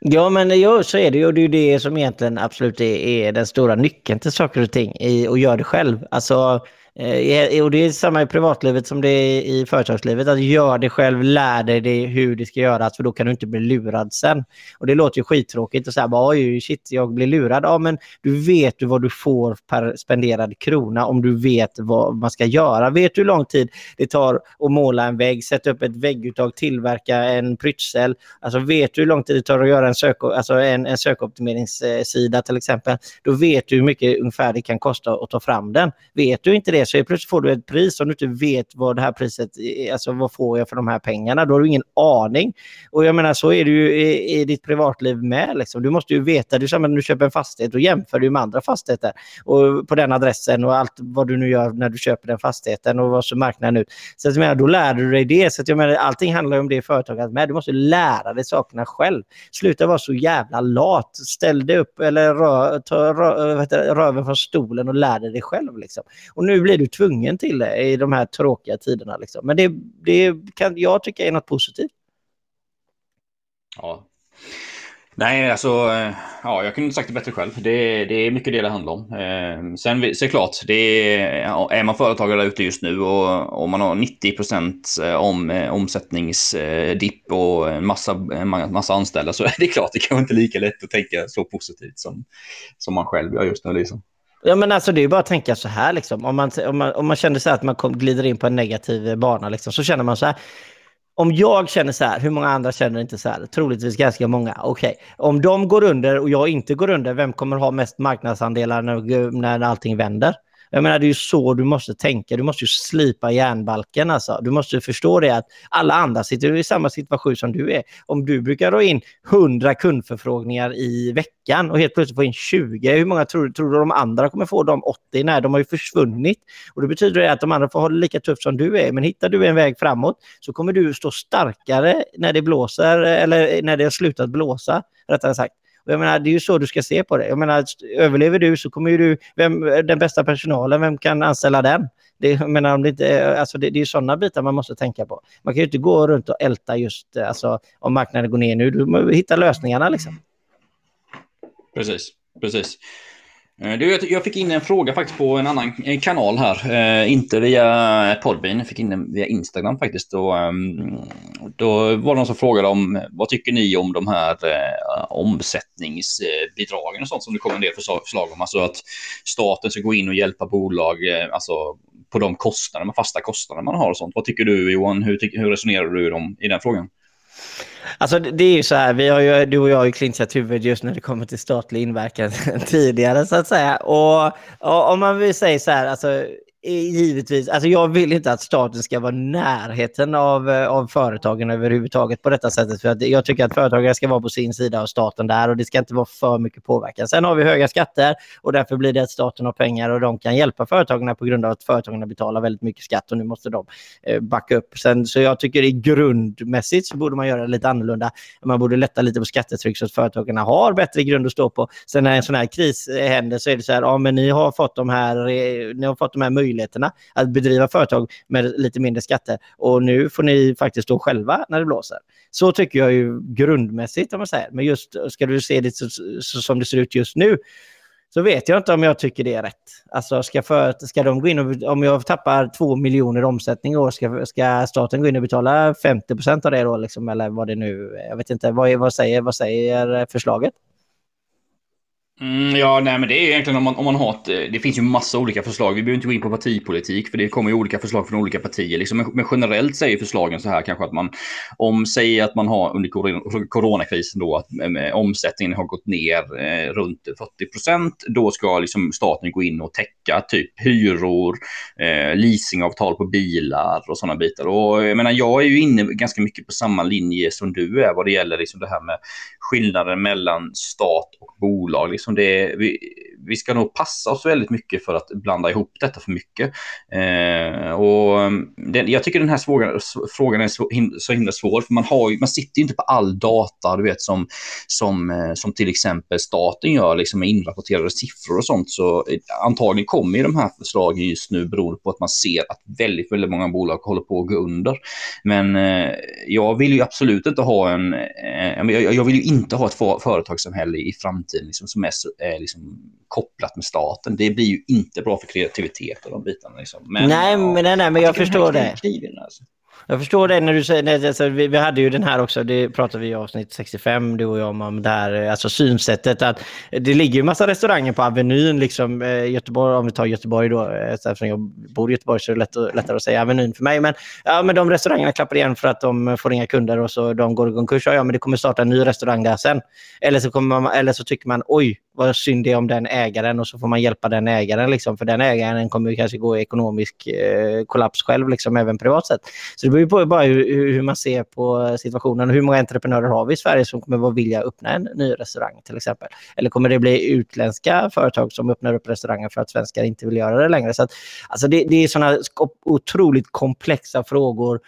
A: Ja, men ja, så är det ju. Det är ju det som egentligen absolut är, är den stora nyckeln till saker och ting, i att göra det själv. Alltså, Eh, och det är samma i privatlivet som det är i företagslivet. Att gör det själv, lär dig det, hur det ska göras, för då kan du inte bli lurad sen. Och det låter ju skittråkigt att säga oj, shit, jag blir lurad. Ja, men du vet du vad du får per spenderad krona om du vet vad man ska göra. Vet du hur lång tid det tar att måla en vägg, sätta upp ett vägguttag, tillverka en prytsel. Alltså vet du hur lång tid det tar att göra en, sök, alltså en, en sökoptimeringssida till exempel. Då vet du hur mycket ungefär det kan kosta att ta fram den. Vet du inte det det så plötsligt får du ett pris om du inte vet vad det här priset, alltså vad får jag för de här pengarna? Då har du ingen aning. Och jag menar så är det ju i, i ditt privatliv med. Liksom. Du måste ju veta, det är när du köper en fastighet, då jämför du med andra fastigheter och på den adressen och allt vad du nu gör när du köper den fastigheten och vad som marknaden ut. Så jag menar, då lär du dig det. Så jag menar, allting handlar om det företaget med. Du måste lära dig sakerna själv. Sluta vara så jävla lat. Ställ dig upp eller rö, ta rö, vet du, röven från stolen och lär dig det själv. Liksom. Och nu blir du tvungen till det i de här tråkiga tiderna. Liksom. Men det, det kan jag tycka är något positivt.
B: Ja, Nej, alltså, eh, ja, jag kunde inte sagt det bättre själv. Det, det är mycket det det handlar om. Eh, sen såklart, det är, är man företagare där ute just nu och, och man har 90 procent eh, om, eh, omsättningsdipp och en massa, massa anställda så är det klart, det kan inte lika lätt att tänka så positivt som, som man själv gör just nu. Liksom.
A: Ja, men alltså det är bara att tänka så här, liksom. om, man, om, man, om man känner så att man kom, glider in på en negativ eh, bana, liksom, så känner man så här, om jag känner så här, hur många andra känner inte så här? Troligtvis ganska många. Okej, okay. om de går under och jag inte går under, vem kommer ha mest marknadsandelar när, när allting vänder? Jag menar, det är ju så du måste tänka. Du måste ju slipa järnbalken. Alltså. Du måste förstå det att alla andra sitter i samma situation som du är. Om du brukar dra in 100 kundförfrågningar i veckan och helt plötsligt få in 20, hur många tror, tror du de andra kommer få de 80? Nej, de har ju försvunnit. Och Det betyder att de andra får ha det lika tufft som du är. Men hittar du en väg framåt så kommer du stå starkare när det blåser eller när det har slutat blåsa, rättare sagt. Och jag menar, det är ju så du ska se på det. Jag menar, överlever du så kommer ju du, vem, den bästa personalen, vem kan anställa den? Det, jag menar, om det, inte, alltså det, det är sådana bitar man måste tänka på. Man kan ju inte gå runt och älta just alltså, om marknaden går ner nu. Du måste hitta lösningarna liksom.
B: Precis, precis. Eh, du, jag fick in en fråga faktiskt på en annan eh, kanal här. Eh, inte via Podbean, jag fick in den via Instagram faktiskt. Då, ehm, då var det någon som frågade om vad tycker ni om de här eh, omsättningsbidragen och sånt som det kommer en del förslag om. Alltså att staten ska gå in och hjälpa bolag eh, alltså, på de kostnader, fasta kostnader man har och sånt. Vad tycker du Johan? Hur, hur resonerar du om, i den frågan?
A: Alltså det är ju så här, vi har ju, du och jag har ju klinchat huvudet just när det kommer till statlig inverkan <laughs> tidigare så att säga. Och, och om man vill säga så här, alltså Eh, givetvis. Alltså jag vill inte att staten ska vara närheten av, eh, av företagen överhuvudtaget på detta sättet. För att jag tycker att företagare ska vara på sin sida och staten där och det ska inte vara för mycket påverkan. Sen har vi höga skatter och därför blir det att staten har pengar och de kan hjälpa företagen på grund av att företagen betalar väldigt mycket skatt och nu måste de eh, backa upp. Sen, så jag tycker i grundmässigt så borde man göra det lite annorlunda. Man borde lätta lite på skattetryck så att företagen har bättre grund att stå på. Sen när en sån här kris händer så är det så här, ja men ni har fått de här, ni har fått de här möjligheterna möjligheterna att bedriva företag med lite mindre skatter. Och nu får ni faktiskt stå själva när det blåser. Så tycker jag ju grundmässigt om man säger. Men just ska du se det så, så, som det ser ut just nu så vet jag inte om jag tycker det är rätt. Alltså ska, för, ska de gå in och, om jag tappar två miljoner omsättning i år, ska, ska staten gå in och betala 50 procent av det då? Liksom, eller vad det nu, jag vet inte, vad, vad, säger, vad säger förslaget?
B: Mm, ja, nej, men det är egentligen om man, om man har ett, eh, Det finns ju massa olika förslag. Vi behöver inte gå in på partipolitik, för det kommer ju olika förslag från olika partier. Liksom. Men, men, generellt säger förslagen så här kanske att man, om säger att man har under coronakrisen då, att eh, omsättningen har gått ner eh, runt 40 procent, då ska liksom staten gå in och täcka typ hyror, eh, leasingavtal på bilar och sådana bitar. Och eh, jag menar, jag är ju inne ganska mycket på samma linje som du är vad det gäller liksom det här med skillnaden mellan stat och bolag. Liksom det, vi, vi ska nog passa oss väldigt mycket för att blanda ihop detta för mycket. Eh, och mm, den, jag tycker den här frågan, frågan är så, så himla svår, för man, har, man sitter inte på all data du vet, som, som, eh, som till exempel staten gör liksom med inrapporterade siffror och sånt. Så eh, antagligen kommer ju de här förslagen just nu beroende på att man ser att väldigt, väldigt många bolag håller på att gå under. Men eh, jag vill ju absolut inte ha en... Eh, jag, jag vill ju inte ha ett företagssamhälle i framtiden liksom, som är eh, liksom, kopplat med staten. Det blir ju inte bra för kreativitet och de bitarna. Liksom.
A: Men, nej, ja, men, nej, nej, men jag, jag förstår det. Alltså. Jag förstår det när du säger, alltså, vi, vi hade ju den här också, det pratade vi i avsnitt 65, du och jag om, det här alltså synsättet att det ligger ju massa restauranger på Avenyn, liksom eh, Göteborg, om vi tar Göteborg då, eh, eftersom jag bor i Göteborg så är det lätt, lättare att säga Avenyn för mig, men, ja, men de restaurangerna klappar igen för att de får inga kunder och så de går i konkurs, ja men det kommer starta en ny restaurang där sen. Eller så, kommer man, eller så tycker man, oj, vad synd det är om den ägaren och så får man hjälpa den ägaren, liksom, för den ägaren kommer kanske gå i ekonomisk eh, kollaps själv, liksom, även privat sett. Så det beror ju på bara hur, hur, man ser på situationen hur många entreprenörer har vi i Sverige som kommer att vilja öppna en ny restaurang till exempel. Eller kommer det bli utländska företag som öppnar upp restauranger för att svenskar inte vill göra det längre? Så att, alltså det, det är sådana otroligt komplexa frågor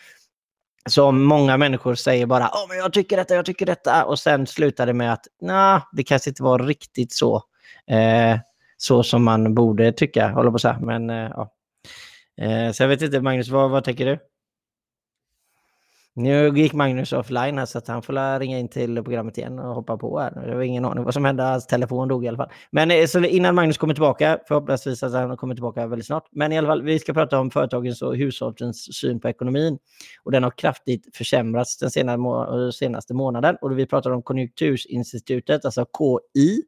A: som många människor säger bara oh, men jag tycker detta, jag tycker detta och sen slutar det med att nah, det kanske inte var riktigt så. Eh, så som man borde tycka, håller på så här. Men eh, ja. Eh, så jag vet inte, Magnus, vad, vad tänker du? Nu gick Magnus offline här så att han får ringa in till programmet igen och hoppa på här. Det var ingen aning vad som hände. Hans telefon dog i alla fall. Men eh, så innan Magnus kommer tillbaka, förhoppningsvis att han kommer tillbaka väldigt snart. Men i alla fall, vi ska prata om företagens och hushållens syn på ekonomin. Och den har kraftigt försämrats den senaste månaden. Och vi pratar om Konjunkturinstitutet, alltså KI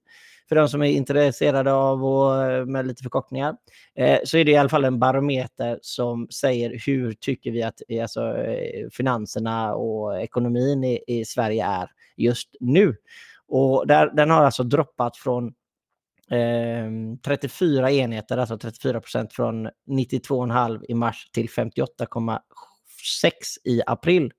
A: för de som är intresserade av och eh, med lite förkortningar, eh, så är det i alla fall en barometer som säger hur tycker vi att eh, alltså, finanserna och ekonomin i, i Sverige är just nu. Och där, den har alltså droppat från eh, 34 enheter, alltså 34 procent från 92,5 i mars till 58,7 6 i april.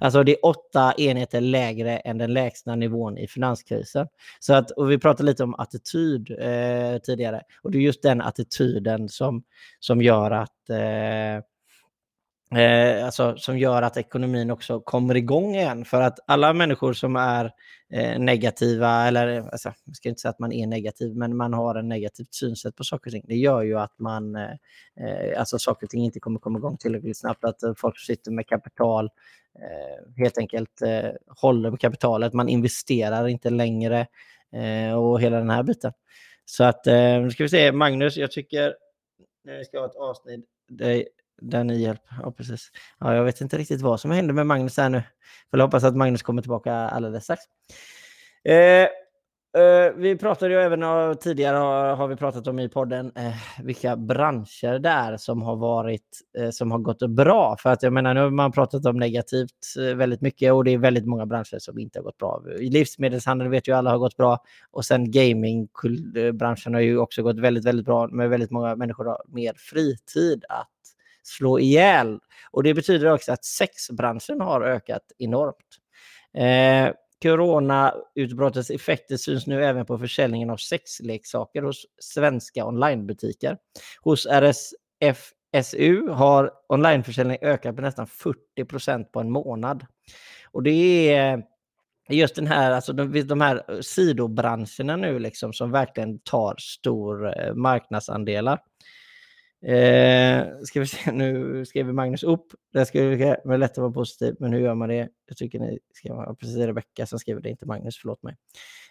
A: Alltså det är åtta enheter lägre än den lägsta nivån i finanskrisen. Så att, och vi pratade lite om attityd eh, tidigare och det är just den attityden som, som gör att eh, Eh, alltså, som gör att ekonomin också kommer igång igen. För att alla människor som är eh, negativa, eller alltså, jag ska inte säga att man är negativ, men man har en negativt synsätt på saker och ting. Det gör ju att man, eh, eh alltså saker och ting inte kommer komma igång tillräckligt snabbt. Att eh, folk sitter med kapital eh, helt enkelt eh, håller på kapitalet. Man investerar inte längre och hela den här biten. Så att, nu ska vi se, Magnus, jag tycker, när vi ska ha ett avsnitt, där ni hjälper. Ja, precis. Ja, jag vet inte riktigt vad som händer med Magnus här nu. Jag hoppas att Magnus kommer tillbaka alldeles strax. Eh, eh, vi pratade ju även tidigare har, har, vi pratat om i podden eh, vilka branscher det är som har varit eh, som har gått bra. För att jag menar nu har man pratat om negativt eh, väldigt mycket och det är väldigt många branscher som inte har gått bra. Livsmedelshandeln vet ju alla har gått bra och sen gamingbranschen eh, har ju också gått väldigt, väldigt bra med väldigt många människor har mer fritid att slå ihjäl. Och det betyder också att sexbranschen har ökat enormt. Eh, Coronautbrottets effekter syns nu även på försäljningen av sexleksaker hos svenska onlinebutiker. Hos RSFSU har onlineförsäljningen ökat med nästan 40 procent på en månad. Och det är just den här, alltså de, de här sidobranscherna nu liksom som verkligen tar stor eh, marknadsandelar. Eh, ska vi se, <laughs> nu skriver Magnus upp. Det ska vara lätt att vara positiv, men hur gör man det? Jag tycker ni ska vara precis Rebecka som skriver det, inte Magnus, förlåt mig.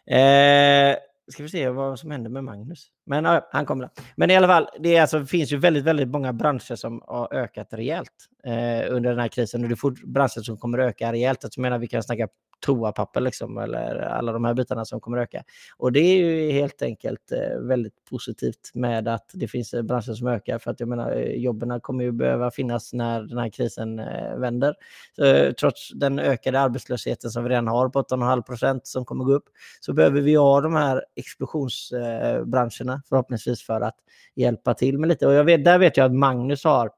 A: Eh, ska vi se vad som händer med Magnus. Men ja, han kommer. Men i alla fall, det, är alltså, finns ju väldigt, väldigt många branscher som har ökat rejält eh, under den här krisen. Och det är branscher som kommer att öka rejält. Alltså, jag menar, vi kan snacka toapapper liksom, eller alla de här bitarna som kommer öka. Och det är ju helt enkelt eh, väldigt positivt med att det finns eh, branscher som ökar för att jag menar eh, jobben kommer ju behöva finnas när den här krisen eh, vänder. Så, trots den ökade arbetslösheten som vi redan har på 8,5 procent som kommer gå upp så behöver vi ha de här explosionsbranscherna förhoppningsvis för att hjälpa till med lite. Och jag vet, där vet jag att Magnus har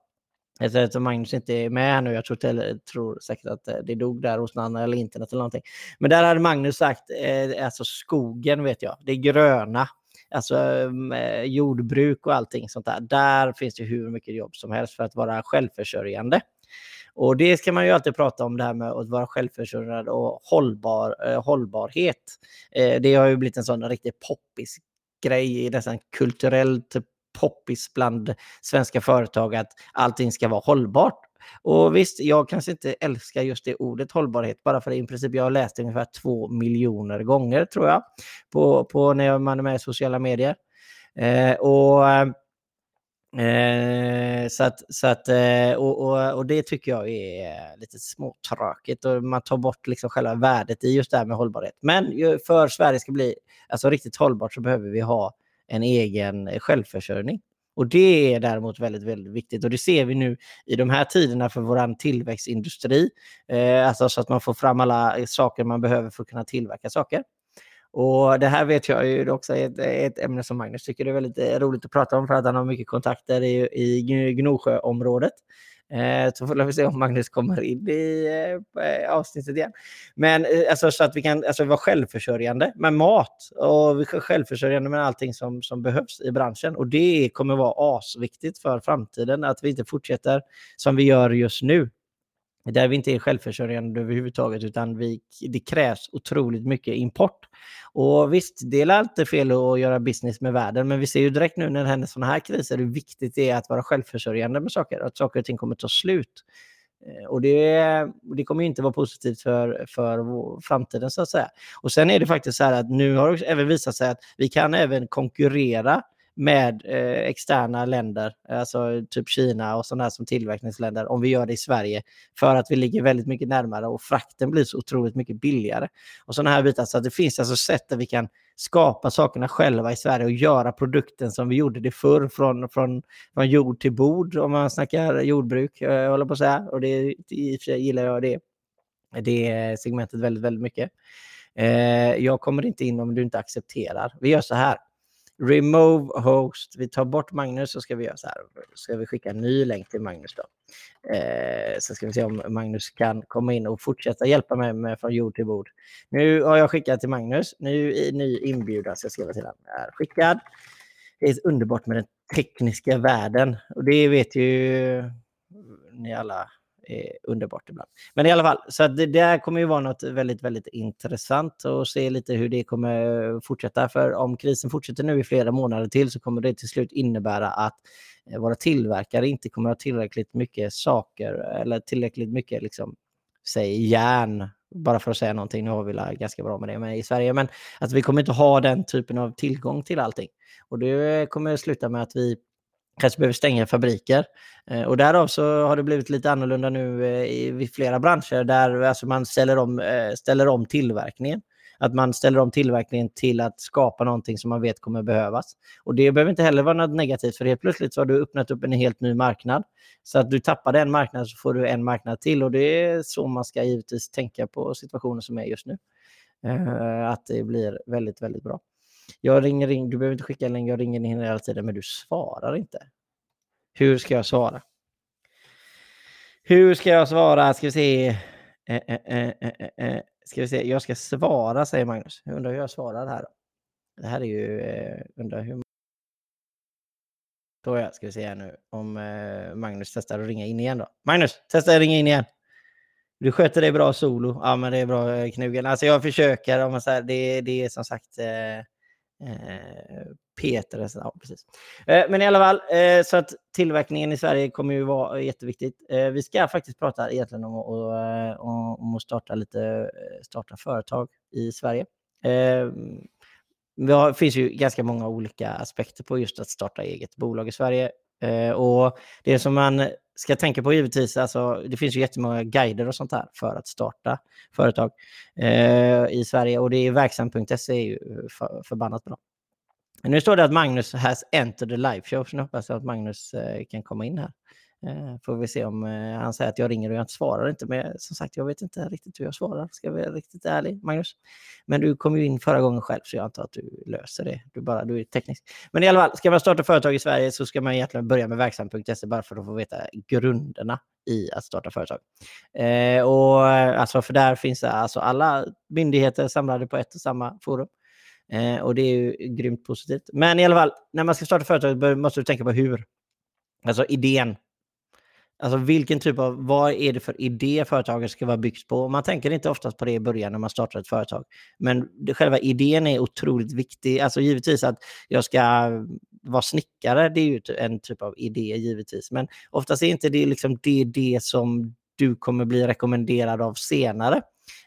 A: Eftersom Magnus inte är med här nu, jag tror, till, tror säkert att eh, det dog där hos någon eller internet eller någonting. Men där hade Magnus sagt, eh, alltså skogen vet jag, det gröna, alltså mm, eh, jordbruk och allting sånt där. Där finns det hur mycket jobb som helst för att vara självförsörjande. Och det ska man ju alltid prata om det här med att vara självförsörjande och hållbar, eh, hållbarhet. Eh, det har ju blivit en sån riktigt poppis grej, nästan kulturellt poppis bland svenska företag att allting ska vara hållbart. Och visst, jag kanske inte älskar just det ordet hållbarhet, bara för det i princip jag har läst det ungefär två miljoner gånger tror jag, på, på när man är med i sociala medier. Eh, och eh, Eh, så att, så att, eh, och, och, och, det tycker jag är eh, lite småtråkigt och man tar bort liksom själva värdet i just det här med hållbarhet. Men för Sverige ska bli alltså, riktigt hållbart så behöver vi ha en egen självförsörjning. Och det är däremot väldigt, väldigt viktigt och det ser vi nu i de här tiderna för vår tillväxtindustri. Eh, alltså så att man får fram alla saker man behöver för att kunna tillverka saker. Och det här vet jag ju också är ett, ett ämne som Magnus tycker är väldigt eh, roligt att prata om för att han har mycket kontakter i, i Gnosjöområdet. Eh, så får vi se om Magnus kommer in i eh, eh, avsnittet igen. Men eh, alltså, så att vi kan alltså, vara självförsörjande med mat och vi är självförsörjande med allting som, som behövs i branschen. Och det kommer vara asviktigt för framtiden att vi inte fortsätter som vi gör just nu där vi inte är självförsörjande överhuvudtaget utan vi, det krävs otroligt mycket import. Och visst, det är inte fel att göra business med världen, men vi ser ju direkt nu när det händer sådana här kriser hur viktigt det är att vara självförsörjande med saker, att saker och ting kommer ta slut. Eh, och det, det kommer inte vara positivt för, för framtiden så att säga. Och sen är det faktiskt så här att nu har det även visat sig att vi kan även konkurrera med eh, externa länder, alltså typ Kina och sådana här som tillverkningsländer, om vi gör det i Sverige, för att vi ligger väldigt mycket närmare och frakten blir så otroligt mycket billigare. Och sådana här bitar, så att det finns alltså sätt där vi kan skapa sakerna själva i Sverige och göra produkten som vi gjorde det förr, från, från, från jord till bord, om man snackar jordbruk, jag håller på att säga, och det, i och för sig gillar jag det, det segmentet väldigt, väldigt mycket. Eh, jag kommer inte in om du inte accepterar. Vi gör så här. Remove host. Vi tar bort Magnus så ska vi göra så här. Ska vi skicka en ny länk till Magnus då. Eh, så ska vi se om Magnus kan komma in och fortsätta hjälpa mig med från jord till bord. Nu har jag skickat till Magnus. Nu är ny inbjudan ska jag skriva till honom. Är skickad. Det är underbart med den tekniska världen och det vet ju ni alla Eh, underbart ibland. Men i alla fall, så det där kommer ju vara något väldigt, väldigt intressant och se lite hur det kommer fortsätta. För om krisen fortsätter nu i flera månader till så kommer det till slut innebära att eh, våra tillverkare inte kommer ha tillräckligt mycket saker eller tillräckligt mycket, liksom, säg järn, bara för att säga någonting, nu har vi ganska bra med det med i Sverige, men att vi kommer inte ha den typen av tillgång till allting. Och det kommer sluta med att vi kanske behöver stänga fabriker. Eh, och därav så har det blivit lite annorlunda nu eh, i flera branscher där alltså man ställer om, eh, ställer om tillverkningen. Att man ställer om tillverkningen till att skapa någonting som man vet kommer behövas. Och det behöver inte heller vara något negativt, för helt plötsligt så har du öppnat upp en helt ny marknad. Så att du tappar en marknad så får du en marknad till och det är så man ska givetvis tänka på situationen som är just nu. Att det blir väldigt, väldigt bra. Jag ringer in, du behöver inte skicka en länk, jag ringer in hela tiden, men du svarar inte. Hur ska jag svara? Hur ska jag svara? Ska vi se. Eh, eh, eh, ska vi se. Jag ska svara, säger Magnus. Jag undrar hur jag svarar här. Det här är ju... Eh, undrar hur... Då ska vi se här nu om Magnus testar att ringa in igen då. Magnus, testa att ringa in igen. Du sköter dig bra solo. Ja, men det är bra Knugen. Alltså jag försöker. Om man säger, det, det är som sagt eh, Peter, ja, precis. Eh, men i alla fall, eh, så att tillverkningen i Sverige kommer ju vara jätteviktigt. Eh, vi ska faktiskt prata egentligen om, eh, om, om att starta lite eh, starta företag i Sverige. Det finns ju ganska många olika aspekter på just att starta eget bolag i Sverige. Eh, och det som man ska tänka på givetvis, alltså, det finns ju jättemånga guider och sånt här för att starta företag eh, i Sverige och det är verksam.se är ju eh, för, förbannat bra. Nu står det att Magnus has entered the live show, så nu hoppas jag att Magnus eh, kan komma in här. Eh, får vi se om eh, han säger att jag ringer och jag inte svarar inte. Men som sagt, jag vet inte riktigt hur jag svarar. Ska jag vara riktigt ärlig, Magnus. Men du kom ju in förra gången själv, så jag antar att du löser det. Du, bara, du är teknisk. Men i alla fall, ska man starta företag i Sverige så ska man egentligen börja med verksam.se bara för att få veta grunderna i att starta företag. Eh, och eh, alltså, för där finns alltså alla myndigheter samlade på ett och samma forum. Eh, och det är ju grymt positivt. Men i alla fall, när man ska starta företag måste du tänka på hur. Alltså idén Alltså vilken typ av, vad är det för idé företaget ska vara byggt på? Man tänker inte oftast på det i början när man startar ett företag. Men det, själva idén är otroligt viktig. Alltså givetvis att jag ska vara snickare, det är ju en typ av idé givetvis. Men oftast är inte det liksom det, det som du kommer bli rekommenderad av senare.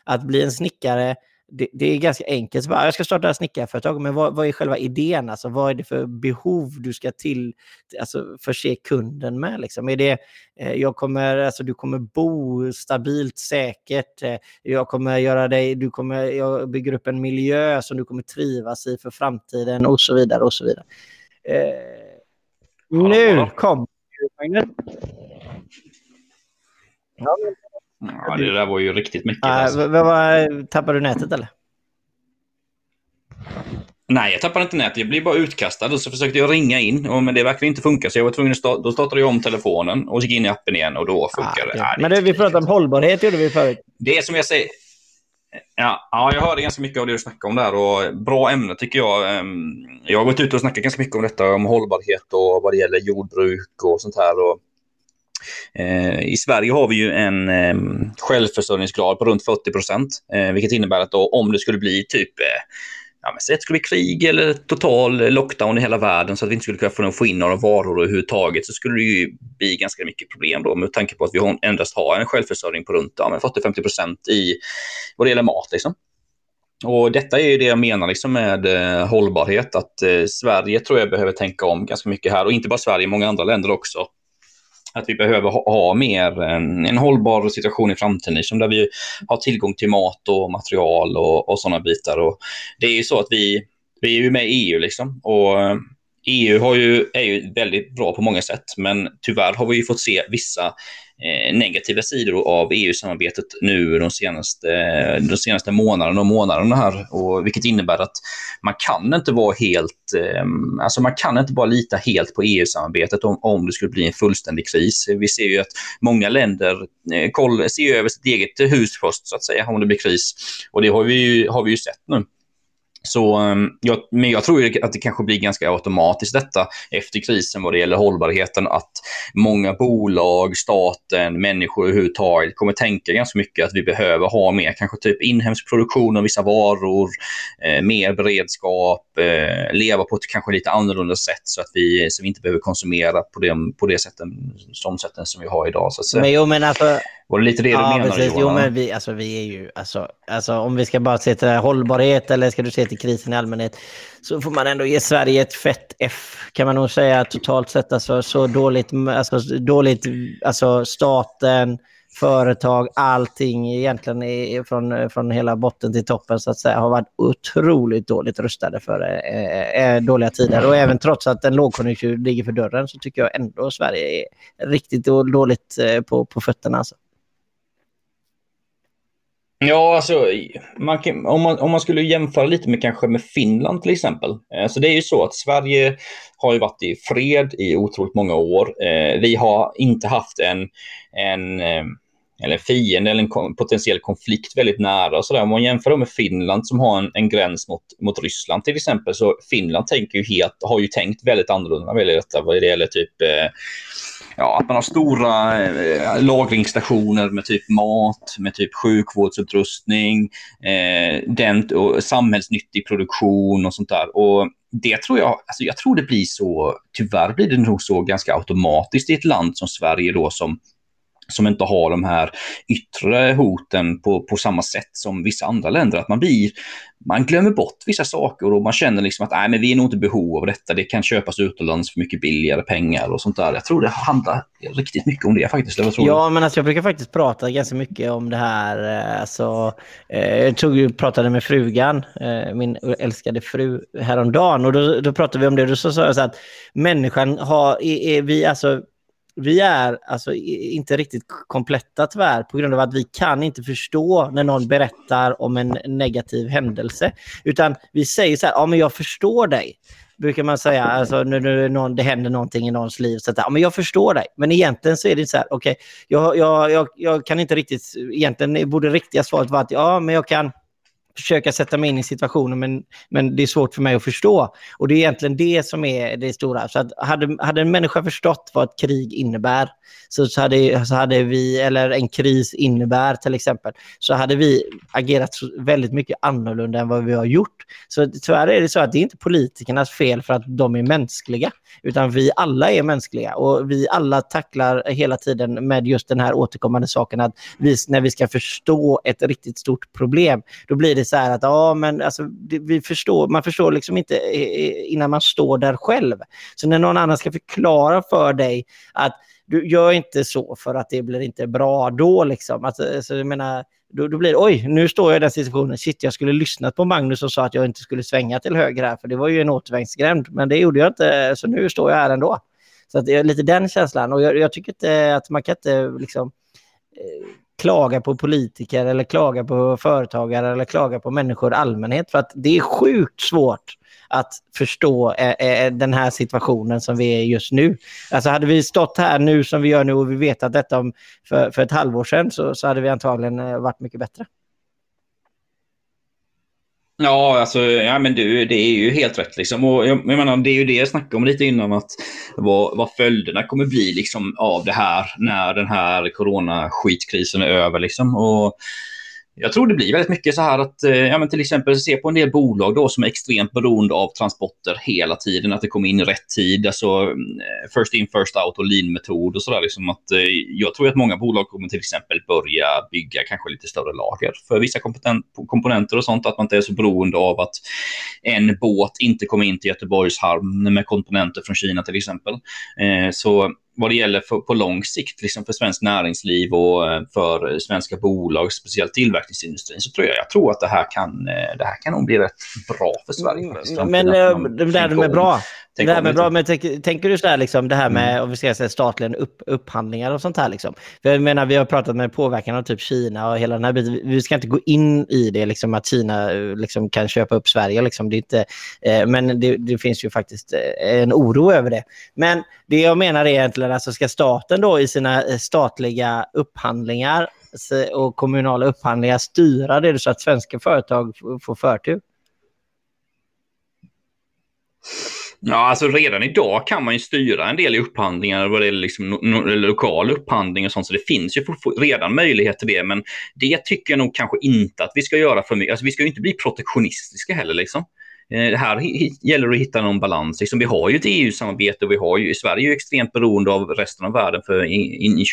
A: Att bli en snickare det, det, är ganska enkelt. Så bara, jag ska starta ett snickarföretag, men vad, vad, är själva idén? Alltså, vad är det för behov du ska till, alltså, förse kunden med? Liksom? Är det, eh, jag kommer, alltså, du kommer bo stabilt, säkert. Eh, jag kommer göra dig, du kommer, jag bygger upp en miljö som du kommer trivas i för framtiden och så vidare. och så vidare. Eh, nu kom.
B: Ja, Ja, det där var ju riktigt mycket.
A: Uh, alltså. tappade du nätet eller?
B: Nej, jag tappade inte nätet. Jag blev bara utkastad och så försökte jag ringa in. Och, men det verkligen inte funka så jag var tvungen att starta, då startade jag om telefonen och gick in i appen igen och då funkade ah, det. Ah,
A: men det, vi pratade om hållbarhet gjorde vi förut.
B: Det är som jag säger. Ja, ja, jag hörde ganska mycket av det du snackade om där och bra ämne tycker jag. Ehm, jag har gått ut och snackat ganska mycket om detta, om hållbarhet och vad det gäller jordbruk och sånt här. Och Eh, I Sverige har vi ju en eh, självförsörjningsgrad på runt 40 procent, eh, vilket innebär att då, om det skulle bli typ eh, ja, men säg att det skulle bli krig eller total lockdown i hela världen så att vi inte skulle kunna få in några varor överhuvudtaget så skulle det ju bli ganska mycket problem då med tanke på att vi endast har en självförsörjning på runt ja, 40-50 procent i vad det gäller mat. Liksom. Och detta är ju det jag menar liksom med eh, hållbarhet, att eh, Sverige tror jag behöver tänka om ganska mycket här och inte bara Sverige, många andra länder också att vi behöver ha, ha mer en, en, hållbar situation i framtiden, liksom där vi har tillgång till mat och material och, och sådana bitar. Och det är ju så att vi, vi är ju med i EU liksom. Och eh, EU har ju, är ju väldigt bra på många sätt, men tyvärr har vi ju fått se vissa Eh, negativa sidor av EU-samarbetet nu de senaste, eh, de senaste månaderna och månaderna här, och, vilket innebär att man kan inte vara helt, eh, alltså man kan inte bara lita helt på EU-samarbetet om, om det skulle bli en fullständig kris. Vi ser ju att många länder koll, ser över sitt eget hus först, så att säga, om det blir kris. Och det har vi ju, har vi ju sett nu. Så, ehm, jag, men jag tror att det kanske blir ganska automatiskt detta efter krisen vad det gäller hållbarheten, att många bolag, staten, människor överhuvudtaget kommer tänka ganska mycket att vi behöver ha mer, kanske typ inhemsk produktion av vissa varor, eh, mer beredskap, eh, leva på ett kanske lite annorlunda sätt så att vi, så vi inte behöver konsumera på det, på det sätten, som sätten som vi har idag. Så
A: men jo, men alltså,
B: var det lite det ja, du menade
A: precis. Jo, men vi, alltså, vi är ju, alltså, alltså, om vi ska bara se till hållbarhet eller ska du se till krisen i allmänhet, så får man ändå ge Sverige ett fett F, kan man nog säga totalt sett. Alltså, så dåligt, alltså, dåligt, alltså staten, företag, allting egentligen är från, från hela botten till toppen så att säga har varit otroligt dåligt rustade för eh, eh, dåliga tider. Och även trots att en lågkonjunktur ligger för dörren så tycker jag ändå Sverige är riktigt dåligt eh, på, på fötterna. Alltså.
B: Ja, alltså, man kan, om, man, om man skulle jämföra lite med kanske med Finland till exempel. Eh, så det är ju så att Sverige har ju varit i fred i otroligt många år. Eh, vi har inte haft en, en eh, eller fiende eller en potentiell konflikt väldigt nära. Och så där. Om man jämför med Finland som har en, en, gräns mot, mot Ryssland till exempel, så Finland tänker ju helt, har ju tänkt väldigt annorlunda vad det gäller detta, vad det gäller typ eh, ja, att man har stora eh, lagringsstationer med typ mat, med typ sjukvårdsutrustning, eh, dent och samhällsnyttig produktion och sånt där. Och det tror jag, alltså jag tror det blir så, tyvärr blir det nog så ganska automatiskt i ett land som Sverige då som som inte har de här yttre hoten på, på samma sätt som vissa andra länder. Att man blir, man glömmer bort vissa saker och man känner liksom att nej, men vi är nog inte behov av detta. Det kan köpas utomlands för mycket billigare pengar och sånt där. Jag tror det handlar riktigt mycket om det faktiskt.
A: ja, men alltså, jag brukar faktiskt prata ganska mycket om det här. Eh, alltså, eh, jag tog, pratade med frugan, eh, min älskade fru, häromdagen och då, då pratade vi om det. Då sa jag så att människan har, är, är vi alltså vi är alltså inte riktigt kompletta tyvärr på grund av att vi kan inte förstå när någon berättar om en negativ händelse. Utan vi säger så här, ja men jag förstår dig. Brukar man säga, alltså när någon, det händer någonting i någons liv. Så att, ja men jag förstår dig. Men egentligen så är det så här, okej, okay, jag, jag, jag, jag kan inte riktigt, egentligen borde riktiga svaret vara att ja men jag kan försöka sätta mig in i situationen, men, men det är svårt för mig att förstå. Och det är egentligen det som är det stora. Så att hade, hade en människa förstått vad ett krig innebär, så, så, hade, så hade vi, eller en kris innebär till exempel, så hade vi agerat väldigt mycket annorlunda än vad vi har gjort. Så tyvärr är det så att det är inte politikernas fel för att de är mänskliga, utan vi alla är mänskliga och vi alla tacklar hela tiden med just den här återkommande saken att vi, när vi ska förstå ett riktigt stort problem, då blir det blir så här att ja, men alltså, det, vi förstår, man förstår liksom inte eh, eh, innan man står där själv. Så när någon annan ska förklara för dig att du gör inte så för att det blir inte bra då liksom. Alltså, alltså, jag menar, då, då blir det oj, nu står jag i den situationen, shit jag skulle lyssnat på Magnus och sa att jag inte skulle svänga till höger här, för det var ju en återvändsgränd, men det gjorde jag inte, så nu står jag här ändå. Så att det är lite den känslan och jag, jag tycker inte att man kan inte liksom eh, klaga på politiker eller klaga på företagare eller klaga på människor i allmänhet för att det är sjukt svårt att förstå eh, eh den här situationen som vi är just nu. Alltså hade vi stått här nu som vi gör nu och vi vetat detta om för, för ett halvår sedan så, så hade vi antagligen eh, varit mycket bättre.
B: Ja, alltså, ja, men du, det är ju helt rätt. Liksom. Och jag, jag menar, det är ju det jag snackade om lite innan, att vad, vad följderna kommer bli liksom, av det här när den här coronaskitkrisen är över. Liksom. Och jag tror det blir väldigt mycket så här att, eh, ja men till exempel se på en del bolag då som är extremt beroende av transporter hela tiden, att det kommer in i rätt tid, alltså mm, first in first out och lean-metod och sådär. Liksom att, eh, jag tror att många bolag kommer till exempel börja bygga kanske lite större lager för vissa komponenter och sånt, att man inte är så beroende av att en båt inte kommer in till Göteborgs hamn med komponenter från Kina till exempel. Eh, så vad det gäller för, på lång sikt liksom för svenskt näringsliv och eh, för svenska bolag, speciellt tillverkningsindustrin, så tror jag, jag tror att det här kan, eh, det här kan nog bli rätt bra för Sverige.
A: Faktiskt, men äh, det där med bra, det här med bra, men tänk, tänker du så här, liksom, det här med mm. om vi ska säga statliga upp, upphandlingar och sånt här? Liksom. För jag menar, vi har pratat med påverkan av typ Kina och hela den här biten. Vi ska inte gå in i det, liksom, att Kina liksom, kan köpa upp Sverige. Liksom. Det är inte, eh, men det, det, finns ju faktiskt en oro över det. Men det jag menar är egentligen, alltså ska staten då i sina eh, statliga upphandlingar och kommunala upphandlingar styra det så att svenska företag får förtur?
B: Ja, alltså redan idag kan man ju styra en del i upphandlingar vad det är liksom no lokal upphandling och sånt, så det finns ju redan möjlighet till det. Men det tycker jag nog kanske inte att vi ska göra för mycket. Alltså vi ska ju inte bli protektionistiska heller liksom. Eh, här gäller det att hitta någon balans. Liksom, vi har ju ett EU-samarbete och vi har ju, Sverige är ju extremt beroende av resten av världen för, in,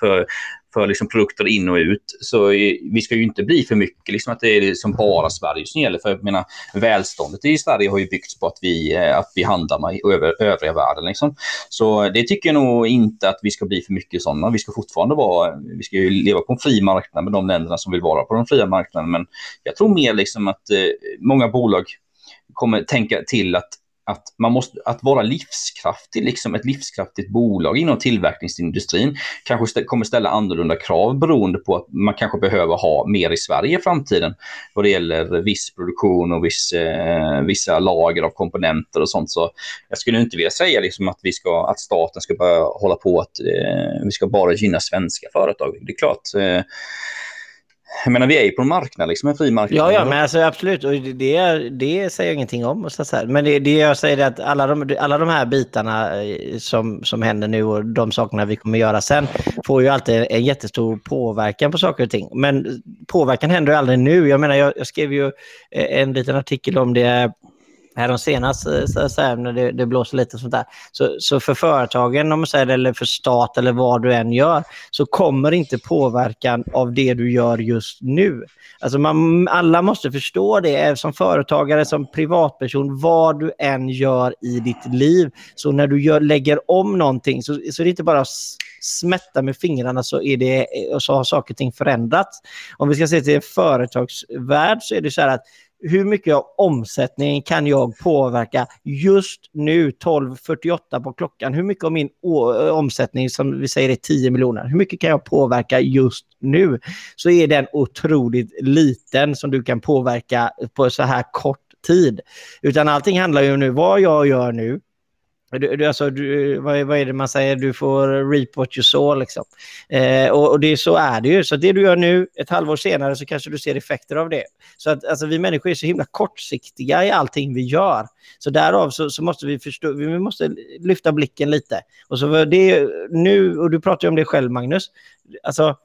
B: för, för liksom produkter in och ut. Så eh, vi ska ju inte bli för mycket liksom att det är liksom bara Sverige som gäller. För jag menar, välståndet i Sverige har ju byggts på att vi, eh, att vi handlar med över, övriga världen. Liksom. Så eh, det tycker jag nog inte att vi ska bli för mycket sådana. Vi ska fortfarande vara, vi ska ju leva på en fri marknad med de länderna som vill vara på den fria marknaden. Men jag tror mer liksom att eh, många bolag kommer tänka till att, att man måste att vara livskraftig, liksom ett livskraftigt bolag inom tillverkningsindustrin kanske stä, kommer ställa annorlunda krav beroende på att man kanske behöver ha mer i Sverige i framtiden vad det gäller viss produktion och viss, eh, vissa lager av komponenter och sånt. Så jag skulle inte vilja säga liksom att, vi ska, att staten ska börja hålla på att eh, vi ska bara gynna svenska företag. Det är klart, eh, jag menar, vi är ju på en marknad, liksom en fri marknad.
A: Ja, ja, men alltså, absolut. Och det, det säger jag ingenting om. Så så men det, det jag säger är att alla de, alla de här bitarna eh, som, som händer nu och de sakerna vi kommer göra sen får ju alltid en jättestor påverkan på saker och ting. Men påverkan händer ju aldrig nu. Jag menar, jag, jag skrev ju eh, en liten artikel om det här senast, eh, så, så här, när det, det, blåser lite sånt där. Så, så för företagen, om man säger eller för stat eller vad du än gör, så kommer inte påverkan av det du gör just nu. Alltså man, alla måste förstå det, eh, som företagare, som privatperson, vad du än gör i ditt liv. Så när du gör, lägger om någonting så, så är det inte bara smätta med fingrarna så, är det, eh, så har saker och ting förändrats. Om vi ska se till en företagsvärld så är det så här att hur mycket av omsättningen kan jag påverka just nu 12.48 på klockan? Hur mycket av min eh, omsättning, som vi säger är 10 miljoner, hur mycket kan jag påverka just nu? Så är den otroligt liten som du kan påverka på så här kort tid. Utan allting handlar ju om nu vad jag gör nu, du, du, alltså, du, vad, vad, är det man säger? Du får reap what you saw. Liksom. Eh, och, och det, så är det ju. Så det du gör nu, ett halvår senare så kanske du ser effekter av det. Så att alltså, vi människor är så himla kortsiktiga i allting vi gör. Så därav så, så måste vi förstå, vi måste lyfta blicken lite. Och så det nu, och du pratar ju om det själv Magnus. Alltså,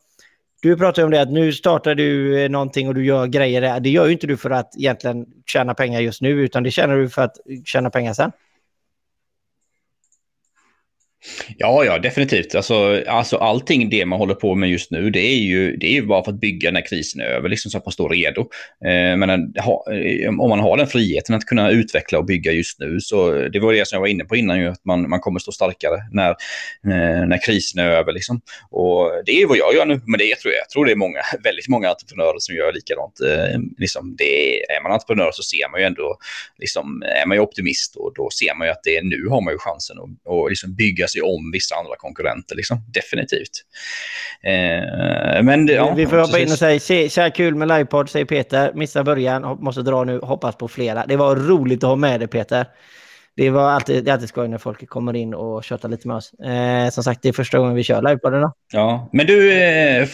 A: du pratar om det att nu startar du eh, någonting och du gör grejer. Det gör ju inte du för att egentligen tjäna pengar just nu, utan det tjänar du för att tjäna pengar sen.
B: Ja, ja, definitivt. Alltså, alltså allting det man håller på med just nu, det är ju, det är ju bara för att bygga när krisen är över, liksom så att man står redo. Eh, men eh, ha, eh, om man har den friheten att kunna utveckla och bygga just nu, så det var det som jag var inne på innan, ju, att man, man kommer stå starkare när, eh, när krisen är över. Liksom. Och det är vad jag gör nu, men det tror jag, jag tror det är många, <laughs> väldigt många entreprenörer som gör likadant. Eh, liksom det, är man entreprenör så ser man ju ändå, liksom, är man ju optimist och då ser man ju att det är, nu har man ju chansen att, och liksom bygga sig om vissa andra konkurrenter. Liksom. Definitivt.
A: Eh, men det, ja, vi får hoppa in och säga tja, kul med livepodd, säger Peter. Missa början, måste dra nu, hoppas på flera. Det var roligt att ha med dig Peter. Det, var alltid, det är alltid skoj när folk kommer in och tjötar lite med oss. Eh, som sagt, det är första gången vi kör livepodden. Då.
B: Ja, men du, eh,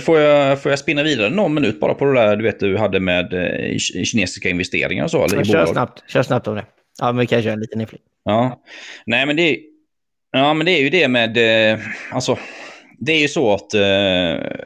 B: får, jag, får jag spinna vidare någon minut bara på det där du vet du hade med eh, kinesiska investeringar och så? Eller,
A: kör, snabbt, kör snabbt om det. Ja, men vi kan köra en liten inflik.
B: Ja, nej men det, Ja, men det är ju det med... Eh, alltså, det är ju så att eh,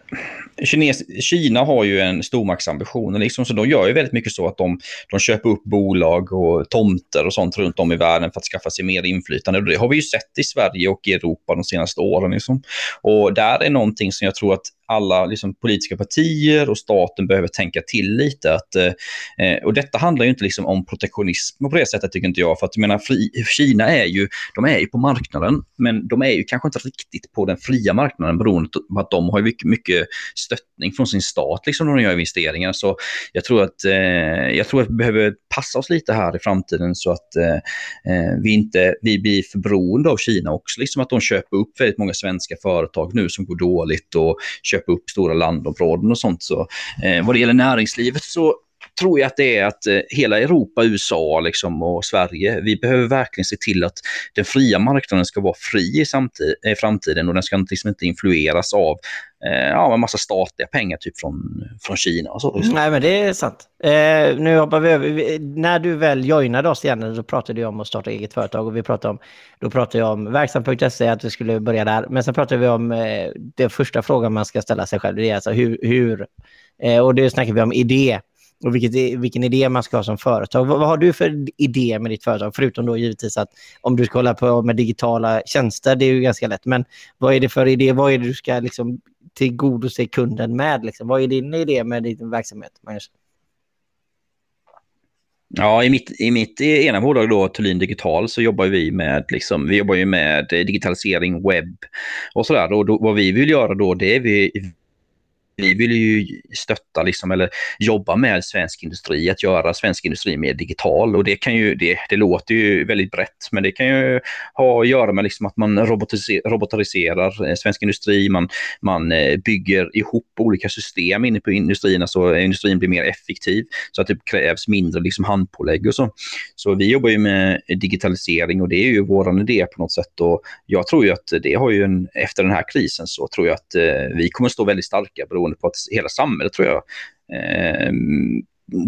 B: Kines, Kina har ju en stormaktsambition, liksom, så de gör ju väldigt mycket så att de, de köper upp bolag och tomter och sånt runt om i världen för att skaffa sig mer inflytande. Det har vi ju sett i Sverige och i Europa de senaste åren. Liksom. Och där är någonting som jag tror att alla liksom, politiska partier och staten behöver tänka till lite. Att, eh, eh, och detta handlar ju inte liksom, om protektionism på det sättet, tycker inte jag. För att jag menar, fri, Kina är ju, de är ju på marknaden, men de är ju kanske inte riktigt på den fria marknaden beroende på att de har mycket, mycket stöttning från sin stat liksom, när de gör investeringar. Så jag tror, att, eh, jag tror att vi behöver passa oss lite här i framtiden så att eh, eh vi inte vi blir för beroende av Kina också. Liksom att de köper upp väldigt många svenska företag nu som går dåligt och köpa upp stora landområden och sånt. Så, eh, vad det gäller näringslivet så tror jag att det är att eh, hela Europa, USA liksom, och Sverige, vi behöver verkligen se till att den fria marknaden ska vara fri i, samtid, i eh, framtiden och den ska liksom inte influeras av eh, ja, en massa statliga pengar typ från, från Kina och så.
A: Liksom. Nej, men det är sant. Eh, nu hoppar vi över. När du väl joinade oss igen, då pratade du om att starta eget företag och vi pratade om, då pratade jag om verksam.se, att vi skulle börja där. Men sen pratade vi om eh, den första frågan man ska ställa sig själv, det är alltså hur, hur eh, och det snackar vi om idé och vilket, vilken idé man ska ha som företag. Vad, vad, har du för idé med ditt företag? Förutom då givetvis att om du ska hålla på med digitala tjänster, det är ju ganska lätt. Men vad är det för idé? Vad är det du ska liksom tillgodose kunden med? Liksom? Vad är din idé med din verksamhet, Magnus?
B: Ja, i mitt, i mitt ena bolag då, Thulin Digital, så jobbar vi med, liksom, vi jobbar ju med digitalisering, webb och sådär. Och då, vad vi vill göra då, det är vi vi vill ju stötta liksom, eller jobba med svensk industri, att göra svensk industri mer digital. Och det, kan ju, det, det låter ju väldigt brett, men det kan ju ha att göra med liksom att man robotiserar eh, svensk industri, man, man eh, bygger ihop olika system inne på industrin, så industrin blir mer effektiv, så att det krävs mindre liksom handpålägg och så. Så vi jobbar ju med digitalisering och det är ju vår idé på något sätt. Och jag tror ju att det har ju en, efter den här krisen så tror jag att eh, vi kommer stå väldigt starka beroende beroende på att hela samhället tror jag eh,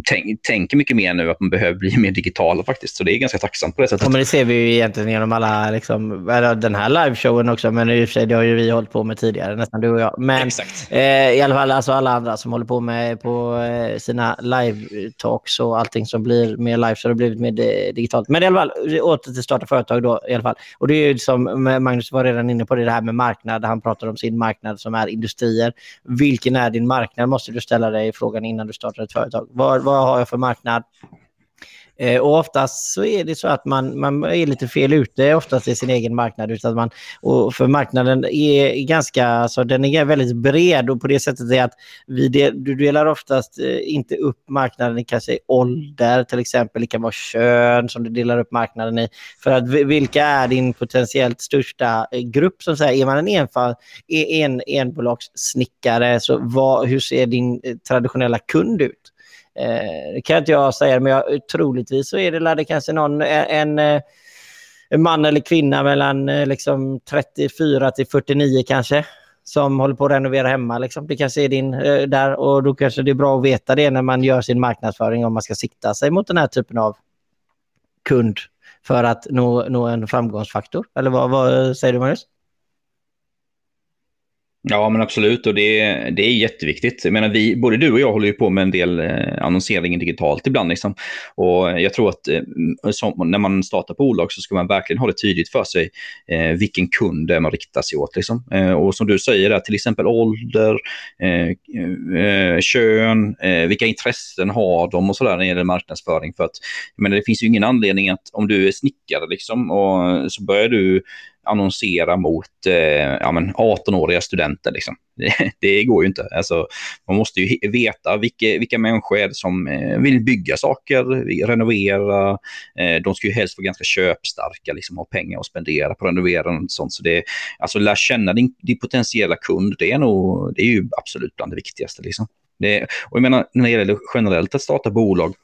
B: tänk, tänker mycket mer nu att man behöver bli mer digitala faktiskt. Så det är ganska tacksamt på det sättet.
A: Ja, men det ser vi ju egentligen genom alla, liksom, den här liveshowen också, men i och för sig det har ju vi hållit på med tidigare, nästan du och jag. Men eh, i alla fall alltså alla andra som håller på med på eh, sina live-talks och allting som blir mer live så har det blivit mer digitalt. Men i alla fall, åter till starta företag då i alla fall. Och det är ju som Magnus var redan inne på, det, det här med marknad. Han pratar om sin marknad som är industrier. Vilken är din marknad måste du ställa dig frågan innan du startar ett företag. Vad, vad har jag för marknad? Eh, och oftast så är det så att man, man är lite fel ute oftast i sin egen marknad. Utan man, och för marknaden är ganska, alltså den är väldigt bred och på det sättet är att vi del, du delar oftast eh, inte upp marknaden i kanske ålder till exempel. Det kan vara kön som du delar upp marknaden i. För att vilka är din potentiellt största eh, grupp? Som säger, är man en, enfall, en enbolagssnickare så vad, hur ser din eh, traditionella kund ut? Eh, det kan inte jag säga, men jag, troligtvis så är det, det kanske någon, en, eh, en, man eller kvinna mellan eh, liksom, 34 till 49 kanske som håller på att renovera hemma. Liksom. Det kanske är din eh, där och då kanske det är bra att veta det när man gör sin marknadsföring om man ska sikta sig mot den här typen av kund för att nå, nå en framgångsfaktor. Eller vad, vad säger du Magnus?
B: Ja, men absolut. Och det, det är jätteviktigt. Jag menar, vi, både du och jag håller ju på med en del eh, annonsering digitalt ibland. Liksom. Och jag tror att eh, som, när man startar bolag så ska man verkligen ha det tydligt för sig eh, vilken kund det är man riktar sig åt. Liksom. Eh, och som du säger, där, till exempel ålder, eh, eh, kön, eh, vilka intressen har de och så där när det gäller marknadsföring. För att, menar, det finns ju ingen anledning att om du är snickare liksom, och så börjar du annonsera mot eh, ja, 18-åriga studenter. Liksom. Det, <laughs> det, går ju inte. Alltså, man måste ju veta vilka, vilka människor är det som eh, vill bygga saker, renovera. Eh, de ska ju helst vara ganska köpstarka, liksom, ha pengar att spendera på renovering och sånt. Så det, alltså, lär känna din, din potentiella kund, det är, nog, det är ju absolut bland det viktigaste. Liksom. Det, och jag menar, när det gäller generellt att starta bolag,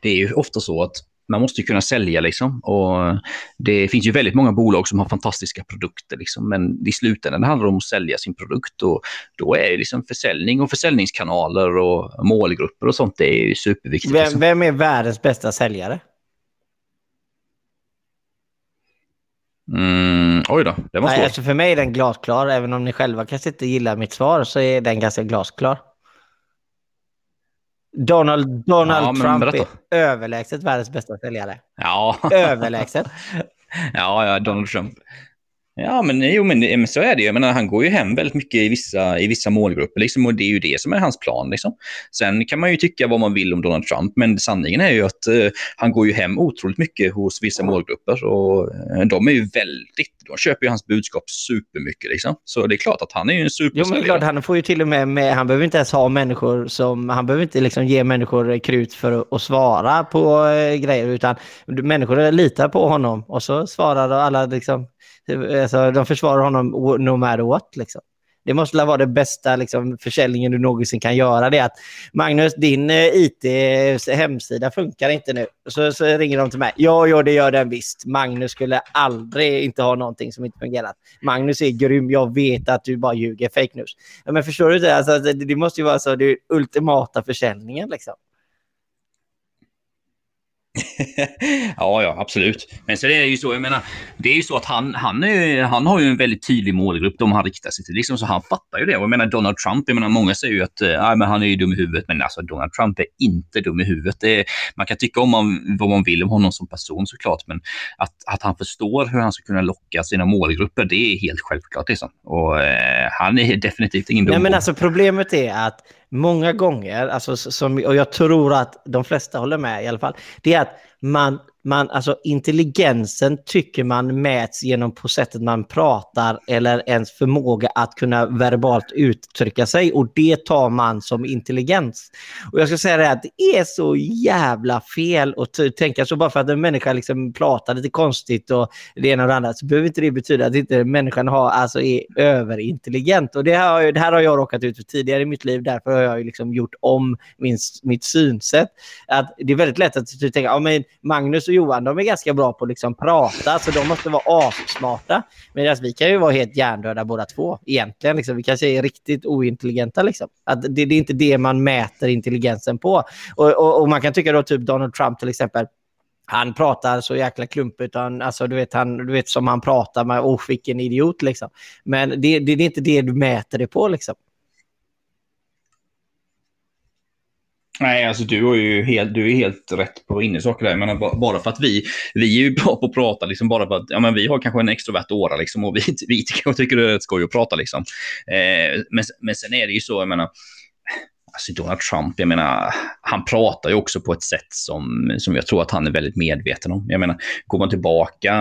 B: det är ju ofta så att man måste ju kunna sälja liksom. Och det finns ju väldigt många bolag som har fantastiska produkter liksom. Men i slutändan handlar det om att sälja sin produkt och då är liksom försäljning och försäljningskanaler och målgrupper och sånt det är ju superviktigt.
A: Vem,
B: liksom.
A: vem är världens bästa säljare?
B: Mm, oj då, det var svårt.
A: Alltså för mig är den glasklar. Även om ni själva kanske inte gillar mitt svar så är den ganska glasklar. Donald, Donald ja, Trump är överlägset världens bästa säljare.
B: Ja.
A: Överlägset. <laughs>
B: ja, ja, Donald Trump. Ja, men, jo, men så är det ju. han går ju hem väldigt mycket i vissa, i vissa målgrupper. Liksom, och det är ju det som är hans plan. Liksom. Sen kan man ju tycka vad man vill om Donald Trump, men sanningen är ju att uh, han går ju hem otroligt mycket hos vissa målgrupper. Och uh, de är ju väldigt, de köper ju hans budskap supermycket. Liksom. Så det är klart att han är ju en supersäljare.
A: Jo, men klart, han får ju till och med, med, han behöver inte ens ha människor som, han behöver inte liksom ge människor krut för att, att svara på uh, grejer, utan människor litar på honom och så svarar alla liksom Alltså, de försvarar honom no matter what. Liksom. Det måste vara det bästa liksom, försäljningen du någonsin kan göra. Det är att Magnus, din eh, IT-hemsida funkar inte nu. Så, så, ringer de till mig. Ja, ja, det gör den visst. Magnus skulle aldrig inte ha någonting som inte fungerar. Magnus är grym. Jag vet att du bara ljuger. Fake news. Ja, men förstår du det? Alltså, det, det måste ju vara så. Det ultimata försäljningen. Liksom. <laughs>
B: ja, ja, absolut. Men så det är ju så, jag menar, det är ju så att han, han, är, han har ju en väldigt tydlig målgrupp de han riktar sig till. Liksom, så han fattar ju det. Och jag menar Donald Trump, jag menar många säger ju att äh, men han är ju dum i huvudet. Men alltså Donald Trump är inte dum i huvudet. Är, man kan tycka om man, vad man vill om honom som person såklart. Men att, att han förstår hur han ska kunna locka sina målgrupper, det är helt självklart. Liksom. Och äh, han är definitivt ingen dum.
A: Nej, men alltså problemet är att många gånger, alltså, som, och jag tror att de flesta håller med i alla fall, det är att man man, alltså intelligensen tycker man mäts genom på sättet man pratar eller ens förmåga att kunna verbalt uttrycka sig och det tar man som intelligens. Och jag ska säga det att det är så jävla fel att tänka så bara för att en människa liksom pratar lite konstigt och det ena och det andra så behöver inte det betyda att inte människan har, alltså är överintelligent. Och det här, har, det här har jag råkat ut för tidigare i mitt liv, därför har jag liksom gjort om min, mitt synsätt. Att det är väldigt lätt att tänka, ja men Magnus och Johan, de är ganska bra på att liksom prata, så de måste vara assmarta. Medan vi kan ju vara helt hjärndöda båda två, egentligen. Liksom. Vi kanske är riktigt ointelligenta. Liksom. Att det, det, är inte det man mäter intelligensen på. Och, och, och man kan tycka då typ Donald Trump till exempel, han pratar så jäkla klumpigt. alltså, du, vet, han, du vet som han pratar med, oh vilken idiot liksom. Men det, det, det är inte det du mäter det på liksom.
B: Nej, alltså du är ju helt, du är helt rätt på innesaker där. Men bara för att vi, vi är ju bra på att prata, liksom bara för att ja, men vi har kanske en extrovert åra liksom, och vi, vi tycker det är rätt skoj att prata. Liksom. Eh, men, men sen är det ju så, jag menar, alltså Donald Trump, jag menar, han pratar ju också på ett sätt som, som jag tror att han är väldigt medveten om. Jag menar, går man tillbaka,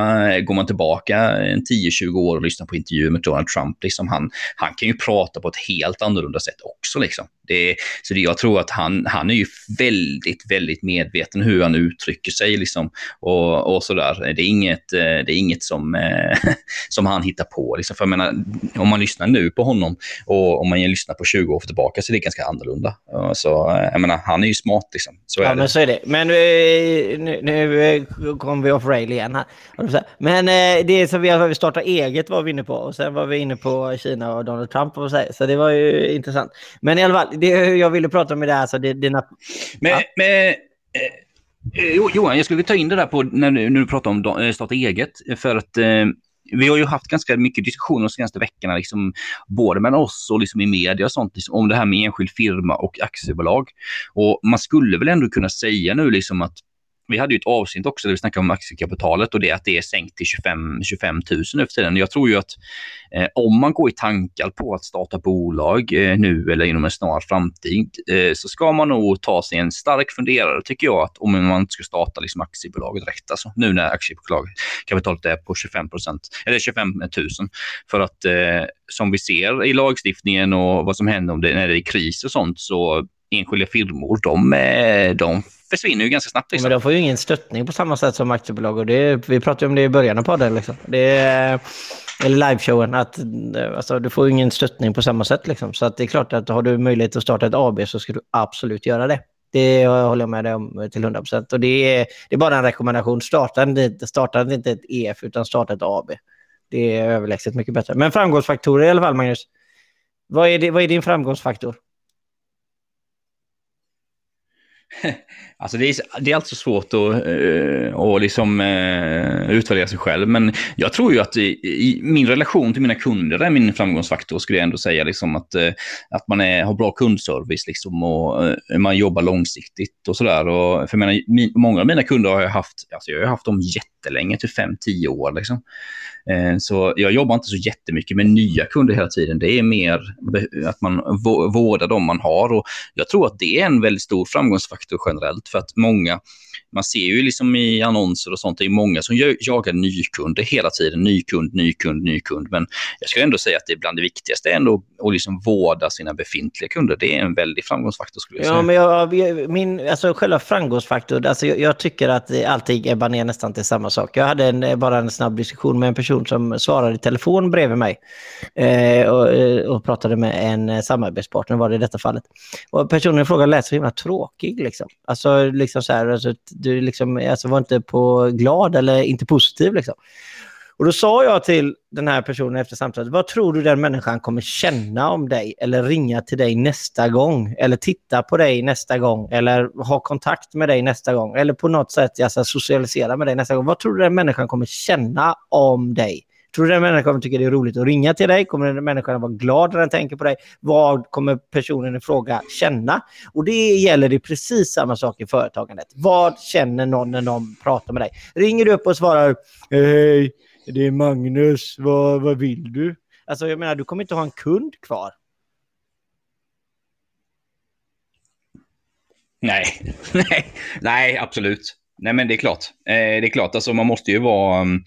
B: går man tillbaka en 10-20 år och lyssnar på intervjuer med Donald Trump, liksom han, han kan ju prata på ett helt annorlunda sätt också. Liksom. Det, så det, jag tror att han, han är ju väldigt, väldigt medveten hur han uttrycker sig liksom, och, och sådär. Det är inget, det är inget som, eh, <laughs> som han hittar på. Liksom. För jag menar, om man lyssnar nu på honom och om man lyssnar på 20 år tillbaka så är det ganska annorlunda. Så jag menar, han är ju smart liksom. Så
A: ja, men
B: det.
A: så är det. Men eh, nu, nu eh, kommer vi off rail igen här. Men det så vi har startat eget var vi inne på och sen var vi inne på Kina och Donald Trump och så, så det var ju intressant. Men i alla fall, det jag ville prata det här, alltså det, dina...
B: Men, ja. men eh, Johan, jag skulle ta in det där på när, när du pratar om eh, starta eget. För att eh, vi har ju haft ganska mycket diskussioner de senaste veckorna, liksom, både med oss och liksom i media och sånt, liksom, om det här med enskild firma och aktiebolag. Och man skulle väl ändå kunna säga nu liksom att vi hade ju ett avsnitt också där vi snackade om aktiekapitalet och det att det är sänkt till 25, 25 000 nu för tiden. Jag tror ju att eh, om man går i tankar på att starta bolag eh, nu eller inom en snar framtid eh, så ska man nog ta sig en stark funderare tycker jag att om man inte ska starta liksom aktiebolaget direkt. Alltså, nu när aktiekapitalet är på 25 procent eller 25 000. För att eh, som vi ser i lagstiftningen och vad som händer om det, när det är kris och sånt så enskilda firmor, de, eh, de försvinner ju ganska snabbt.
A: Liksom. Men de får ju ingen stöttning på samma sätt som aktiebolag. Och det, vi pratade om det i början av podden. Liksom. Det, eller liveshowen. Att, alltså, du får ju ingen stöttning på samma sätt. Liksom. Så att det är klart att har du möjlighet att starta ett AB så ska du absolut göra det. Det håller jag med dig om till 100 procent. Och det är, det är bara en rekommendation. Starta inte, starta inte ett EF utan starta ett AB. Det är överlägset mycket bättre. Men framgångsfaktorer i alla fall, Magnus. Vad är, det, vad är din framgångsfaktor? <laughs>
B: Alltså det är, det är alltså svårt att, eh, att liksom, eh, utvärdera sig själv, men jag tror ju att i, i, min relation till mina kunder är min framgångsfaktor, skulle jag ändå säga. Liksom att, eh, att man är, har bra kundservice liksom, och man jobbar långsiktigt och sådär. För jag menar, min, många av mina kunder har jag haft, alltså jag har haft dem jättelänge, till fem, tio år. Liksom. Så jag jobbar inte så jättemycket med nya kunder hela tiden. Det är mer att man vårdar de man har. Och jag tror att det är en väldigt stor framgångsfaktor generellt för att många, man ser ju liksom i annonser och sånt, det är många som jagar nykunder hela tiden. Ny kund, ny kund, ny kund. Men jag skulle ändå säga att det är bland det viktigaste ändå att liksom vårda sina befintliga kunder. Det är en väldig framgångsfaktor skulle jag säga.
A: Ja, men jag, min, alltså själva framgångsfaktor, alltså jag, jag tycker att allting ebbar ner nästan till samma sak. Jag hade en, bara en snabb diskussion med en person som svarade i telefon bredvid mig eh, och, och, pratade med en samarbetspartner var det i detta fallet. Och personen i fråga lät så himla tråkig. Liksom. Alltså, liksom så här, alltså, du liksom, alltså, var inte på glad eller inte positiv. Liksom. Och då sa jag till den här personen efter samtalet, vad tror du den människan kommer känna om dig eller ringa till dig nästa gång eller titta på dig nästa gång eller ha kontakt med dig nästa gång eller på något sätt alltså, socialisera med dig nästa gång. Vad tror du den människan kommer känna om dig? Tror du den människan kommer tycka det är roligt att ringa till dig? Kommer den människan vara glad när den tänker på dig? Vad kommer personen i fråga känna? Och det gäller det precis samma sak i företagandet. Vad känner någon när någon pratar med dig? Ringer du upp och svarar eh, Hej, det är Magnus, vad, vad vill du? Alltså jag menar, du kommer inte ha en kund kvar.
B: Nej, <laughs> nej, nej, absolut. Nej, men det är klart. Eh, det är klart, alltså man måste ju vara... Mm,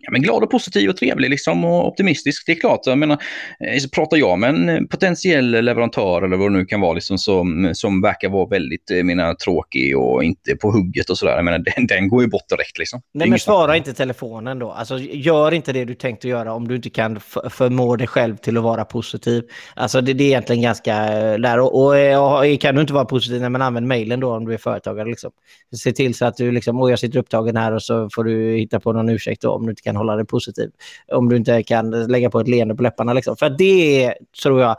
B: Ja, men glad och positiv och trevlig liksom, och optimistisk. Det är klart, jag menar, eh, pratar jag med en potentiell leverantör eller vad det nu kan vara liksom, som, som verkar vara väldigt eh, menar, tråkig och inte på hugget och sådär, <laughs> den, den går ju bort direkt. Liksom.
A: Nej, men svara inte telefonen då. Alltså, gör inte det du tänkte göra om du inte kan förmå dig själv till att vara positiv. Alltså, det, det är egentligen ganska eh, där. Och, och, och, kan du inte vara positiv, när man använder mejlen då om du är företagare. Liksom. Se till så att du liksom, åh jag sitter upptagen här och så får du hitta på någon ursäkt då, om du inte kan kan hålla dig positiv. Om du inte kan lägga på ett leende på läpparna. Liksom. För det är, tror jag,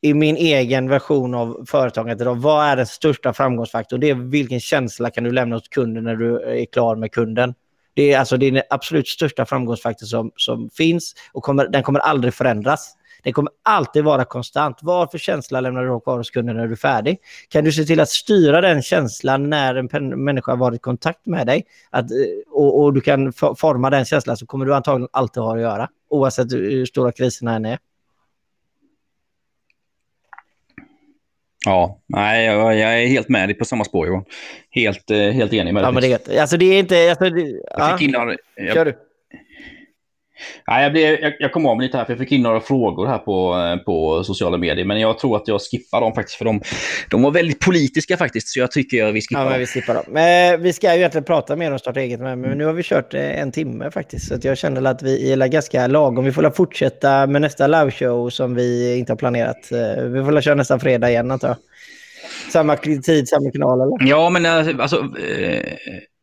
A: i min egen version av företaget idag, vad är den största framgångsfaktorn? Det är vilken känsla kan du lämna åt kunden när du är klar med kunden. Det är, alltså, det är den absolut största framgångsfaktorn som, som finns och kommer, den kommer aldrig förändras. Den kommer alltid vara konstant. Vad för känsla lämnar du kvar hos kunden när du är färdig? Kan du se till att styra den känslan när en människa har varit i kontakt med dig att, eh, och, och, du kan forma den känslan så kommer du antagligen alltid ha att göra oavsett hur stora kriserna än är.
B: Ja, nej, jag, jag, är helt med dig på samma spår Johan. Helt, eh, helt enig med dig.
A: Ja, men det, alltså det är inte... Alltså, det,
B: jag fick in några, jag. Ja, jag, blev, jag, jag kom av mig lite här, för jag fick in några frågor här på, eh, på sociala medier. Men jag tror att jag skippar dem faktiskt, för de, de var väldigt politiska faktiskt. Så jag tycker att vi skippar
A: ja,
B: dem.
A: Vi skippar dem. Men vi ska ju egentligen prata mer om starta eget, men nu har vi kört eh, en timme faktiskt. Så jag känner att vi är ganska lagom. Vi får fortsätta med nästa liveshow som vi inte har planerat. Eh, vi får köra nästa fredag igen, antar jag. Samma tid, samma kanal, eller?
B: Ja, men alltså...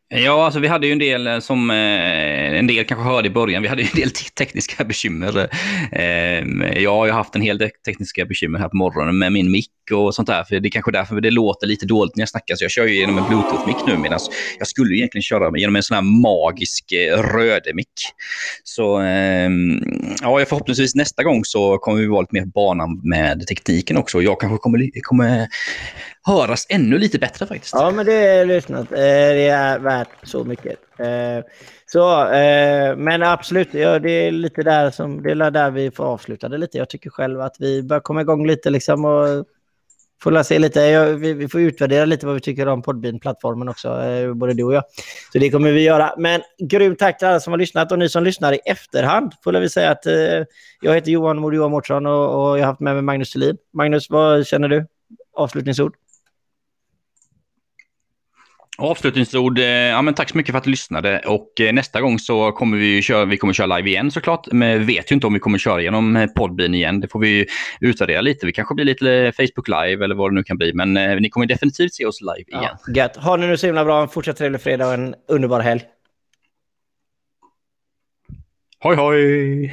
B: Ja, alltså vi hade ju en del eh, som eh, en del kanske hörde i början. Vi hade ju en del tekniska bekymmer. Eh, jag har ju haft en hel del tekniska bekymmer här på morgonen med min mick och sånt där. För det är kanske därför det låter lite dåligt när jag snackar. Så jag kör ju genom en bluetooth-mick nu medan jag skulle ju egentligen köra genom en sån här magisk eh, röde-mick. Så ehm, ja, förhoppningsvis nästa gång så kommer vi vara lite mer banan med tekniken också. Jag kanske kommer, kommer höras ännu lite bättre faktiskt.
A: Ja, men det är lyssnat. Eh, det är värt så mycket. Eh, så, eh, men absolut, ja, det är lite där som det är där vi får avsluta det lite. Jag tycker själv att vi bör komma igång lite liksom och får se lite. Vi får utvärdera lite vad vi tycker om Podbean-plattformen också, både du och jag. Så det kommer vi göra. Men grymt tack till alla som har lyssnat och ni som lyssnar i efterhand får jag säga att jag heter Johan Mord Johan Mårtsson och jag har haft med mig Magnus Thulin. Magnus, vad känner du? Avslutningsord?
B: Avslutningsord, eh, ja, men tack så mycket för att du lyssnade och eh, nästa gång så kommer vi köra, vi kommer köra live igen såklart. Men vet ju inte om vi kommer köra genom eh, Podbean igen. Det får vi utvärdera lite. Vi kanske blir lite Facebook live eller vad det nu kan bli. Men ni kommer definitivt se oss live ja, igen.
A: Gött. Ha det nu så himla bra. En fortsatt trevlig fredag och en underbar helg.
B: Hoj hoj!